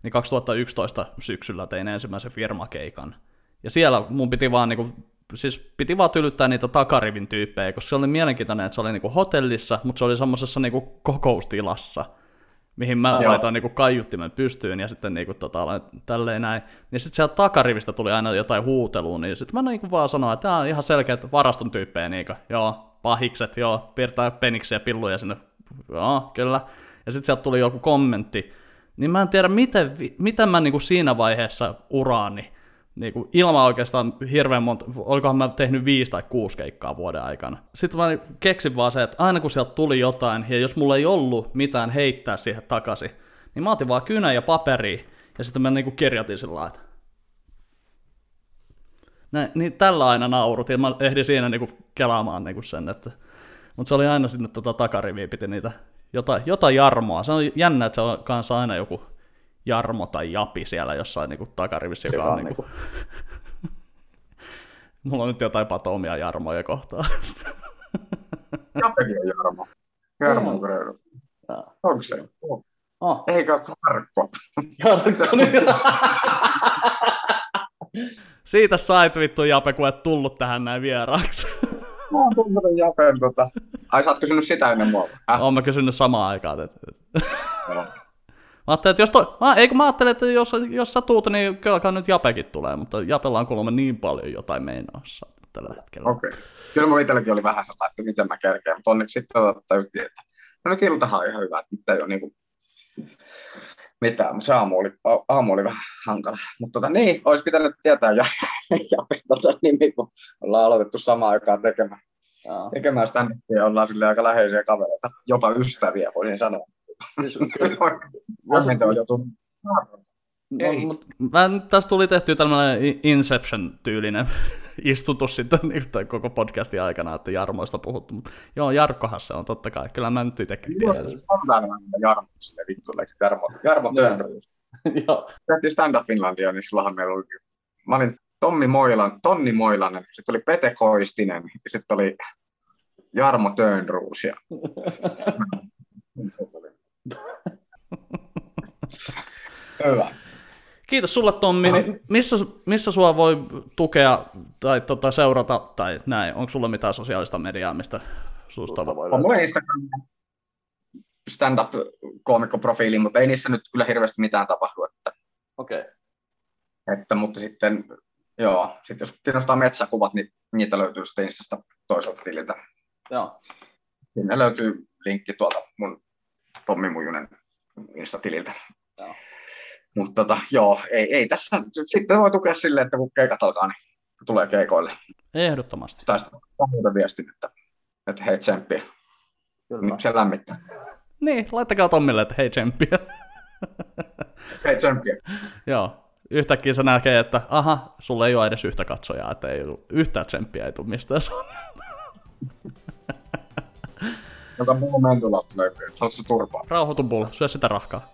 niin 2011 syksyllä tein ensimmäisen firmakeikan. Ja siellä mun piti vaan niinku, siis piti vaan tylyttää niitä takarivin tyyppejä, koska se oli mielenkiintoinen, että se oli niinku hotellissa, mutta se oli semmoisessa niinku kokoustilassa, mihin mä Joo. laitoin niinku kaiuttimen pystyyn ja sitten niinku tota, tälleen näin. Ja sitten sieltä takarivistä tuli aina jotain huutelua, niin sitten mä niinku vaan sanoin, että tämä on ihan selkeät varaston tyyppejä, niinku, joo, pahikset, joo, piirtää peniksiä ja pilluja sinne, joo, kyllä. Ja sitten sieltä tuli joku kommentti, niin mä en tiedä, miten, miten mä niinku siinä vaiheessa uraani, niinku, ilman oikeastaan hirveän monta, olikohan mä tehnyt viisi tai kuusi keikkaa vuoden aikana. Sitten mä keksin vaan se, että aina kun sieltä tuli jotain, ja jos mulla ei ollut mitään heittää siihen takaisin, niin mä otin vaan kynän ja paperia, ja sitten mä niinku kirjoitin sillä lailla, että Näin, niin tällä aina naurutin, ja mä ehdin siinä niinku kelaamaan niinku sen, että... Mutta se oli aina sinne tota takariviin, piti niitä jotain, jotain jarmoa. Se on jännä, että se on kanssa aina joku Jarmo tai Japi siellä jossain niinku takarivissä, joka on on niinku... Mulla on nyt jotain patoumia Jarmoja kohtaan. Japekin on Jarmo. Jarmo on Grödy. Onko se? Oh, ole Karkko? Siitä sait vittu Jape, kun et tullut tähän näin vieraaksi. Mä oon tuntenut Japen tota... Ai sä oot kysynyt sitä ennen mua? Äh? Oon mä kysynyt samaan aikaan. Että... Joo. Mä ajattelin, että jos, to... mä, eikö mä ajattelin, että jos, jos sä tuut, niin kyllä nyt Japekin tulee, mutta Japella on kuulemma niin paljon jotain meinaussa tällä hetkellä. Okei. Okay. Kyllä mulla itselläkin oli vähän sellainen, että miten mä kerkeen, mutta onneksi sitten tajuttiin, että no nyt iltahan on ihan hyvä, että nyt ei ole niinku mitään, mutta se aamu oli, aamu oli vähän hankala. Mutta tota, niin, olisi pitänyt tietää ja, ja tota, nimi, kun ollaan aloitettu samaan aikaan tekemään, Joo. tekemään sitä ja ollaan sille aika läheisiä kavereita, jopa ystäviä voisin sanoa. Hämmintä on Ei. Mut, mä, tässä tuli tehty tämmöinen Inception-tyylinen istutus sitten niin, koko podcastin aikana, että Jarmoista puhuttu. Mutta joo, Jarkkohan se on totta kai. Kyllä mä nyt itsekin tiedän. on täällä Jarmo sille Jarmo, Jarmo Törnryys. joo. tehtiin Stand Up Finlandia, niin silloinhan meillä oli, mä olin Tommi Moilan, Tonni Moilanen, sitten oli Pete Koistinen, ja sitten oli Jarmo Tönruus. Ja... Hyvä. Kiitos sulle Tommi. Niin missä, missä sua voi tukea tai tota, seurata tai näin? Onko sulla mitään sosiaalista mediaa, mistä susta voi On mulla Instagram stand-up koomikkoprofiili, mutta ei niissä nyt kyllä hirveästi mitään tapahdu. Että, Okei. Okay. että, mutta sitten, joo, sitten jos kiinnostaa metsäkuvat, niin niitä löytyy sitten Instasta toiselta tililtä. Joo. Sinne löytyy linkki tuolta mun Tommi Mujunen Insta-tililtä. Joo. Mutta tota, joo, ei, ei tässä, sitten voi tukea silleen, että kun keikat alkaa, niin tulee keikoille. Ehdottomasti. Tai sitten muuta viestin, että, että hei tsemppiä, niin se lämmittää. Niin, laittakaa Tommille, että hei tsemppiä. Hei tsemppiä. Joo. Yhtäkkiä se näkee, että aha, sulla ei ole edes yhtä katsojaa, että ei yhtään tsemppiä ei tule mistään sun. Joka muu mentulautta löytyy, haluatko turpaa? Rauhoitu bull, syö sitä rahkaa.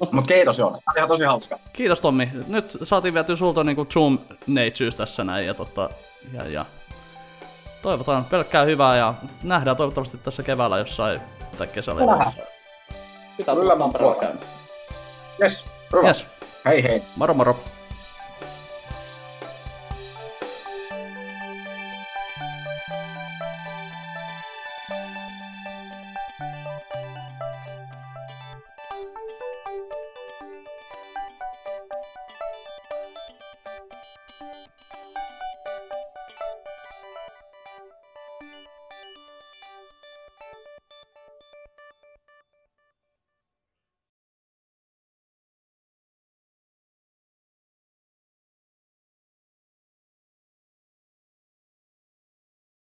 Mutta kiitos Joona, tämä oli ihan tosi hauska. Kiitos Tommi. Nyt saatiin viety sulta niinku zoom neitsyys tässä näin ja, tota, ja, ja toivotaan pelkkää hyvää ja nähdään toivottavasti tässä keväällä jossain tai kesällä. Nähdään. jossain. Pitää Kyllä tulla. Yes, hyvä. Yes, Hei hei. moro moro.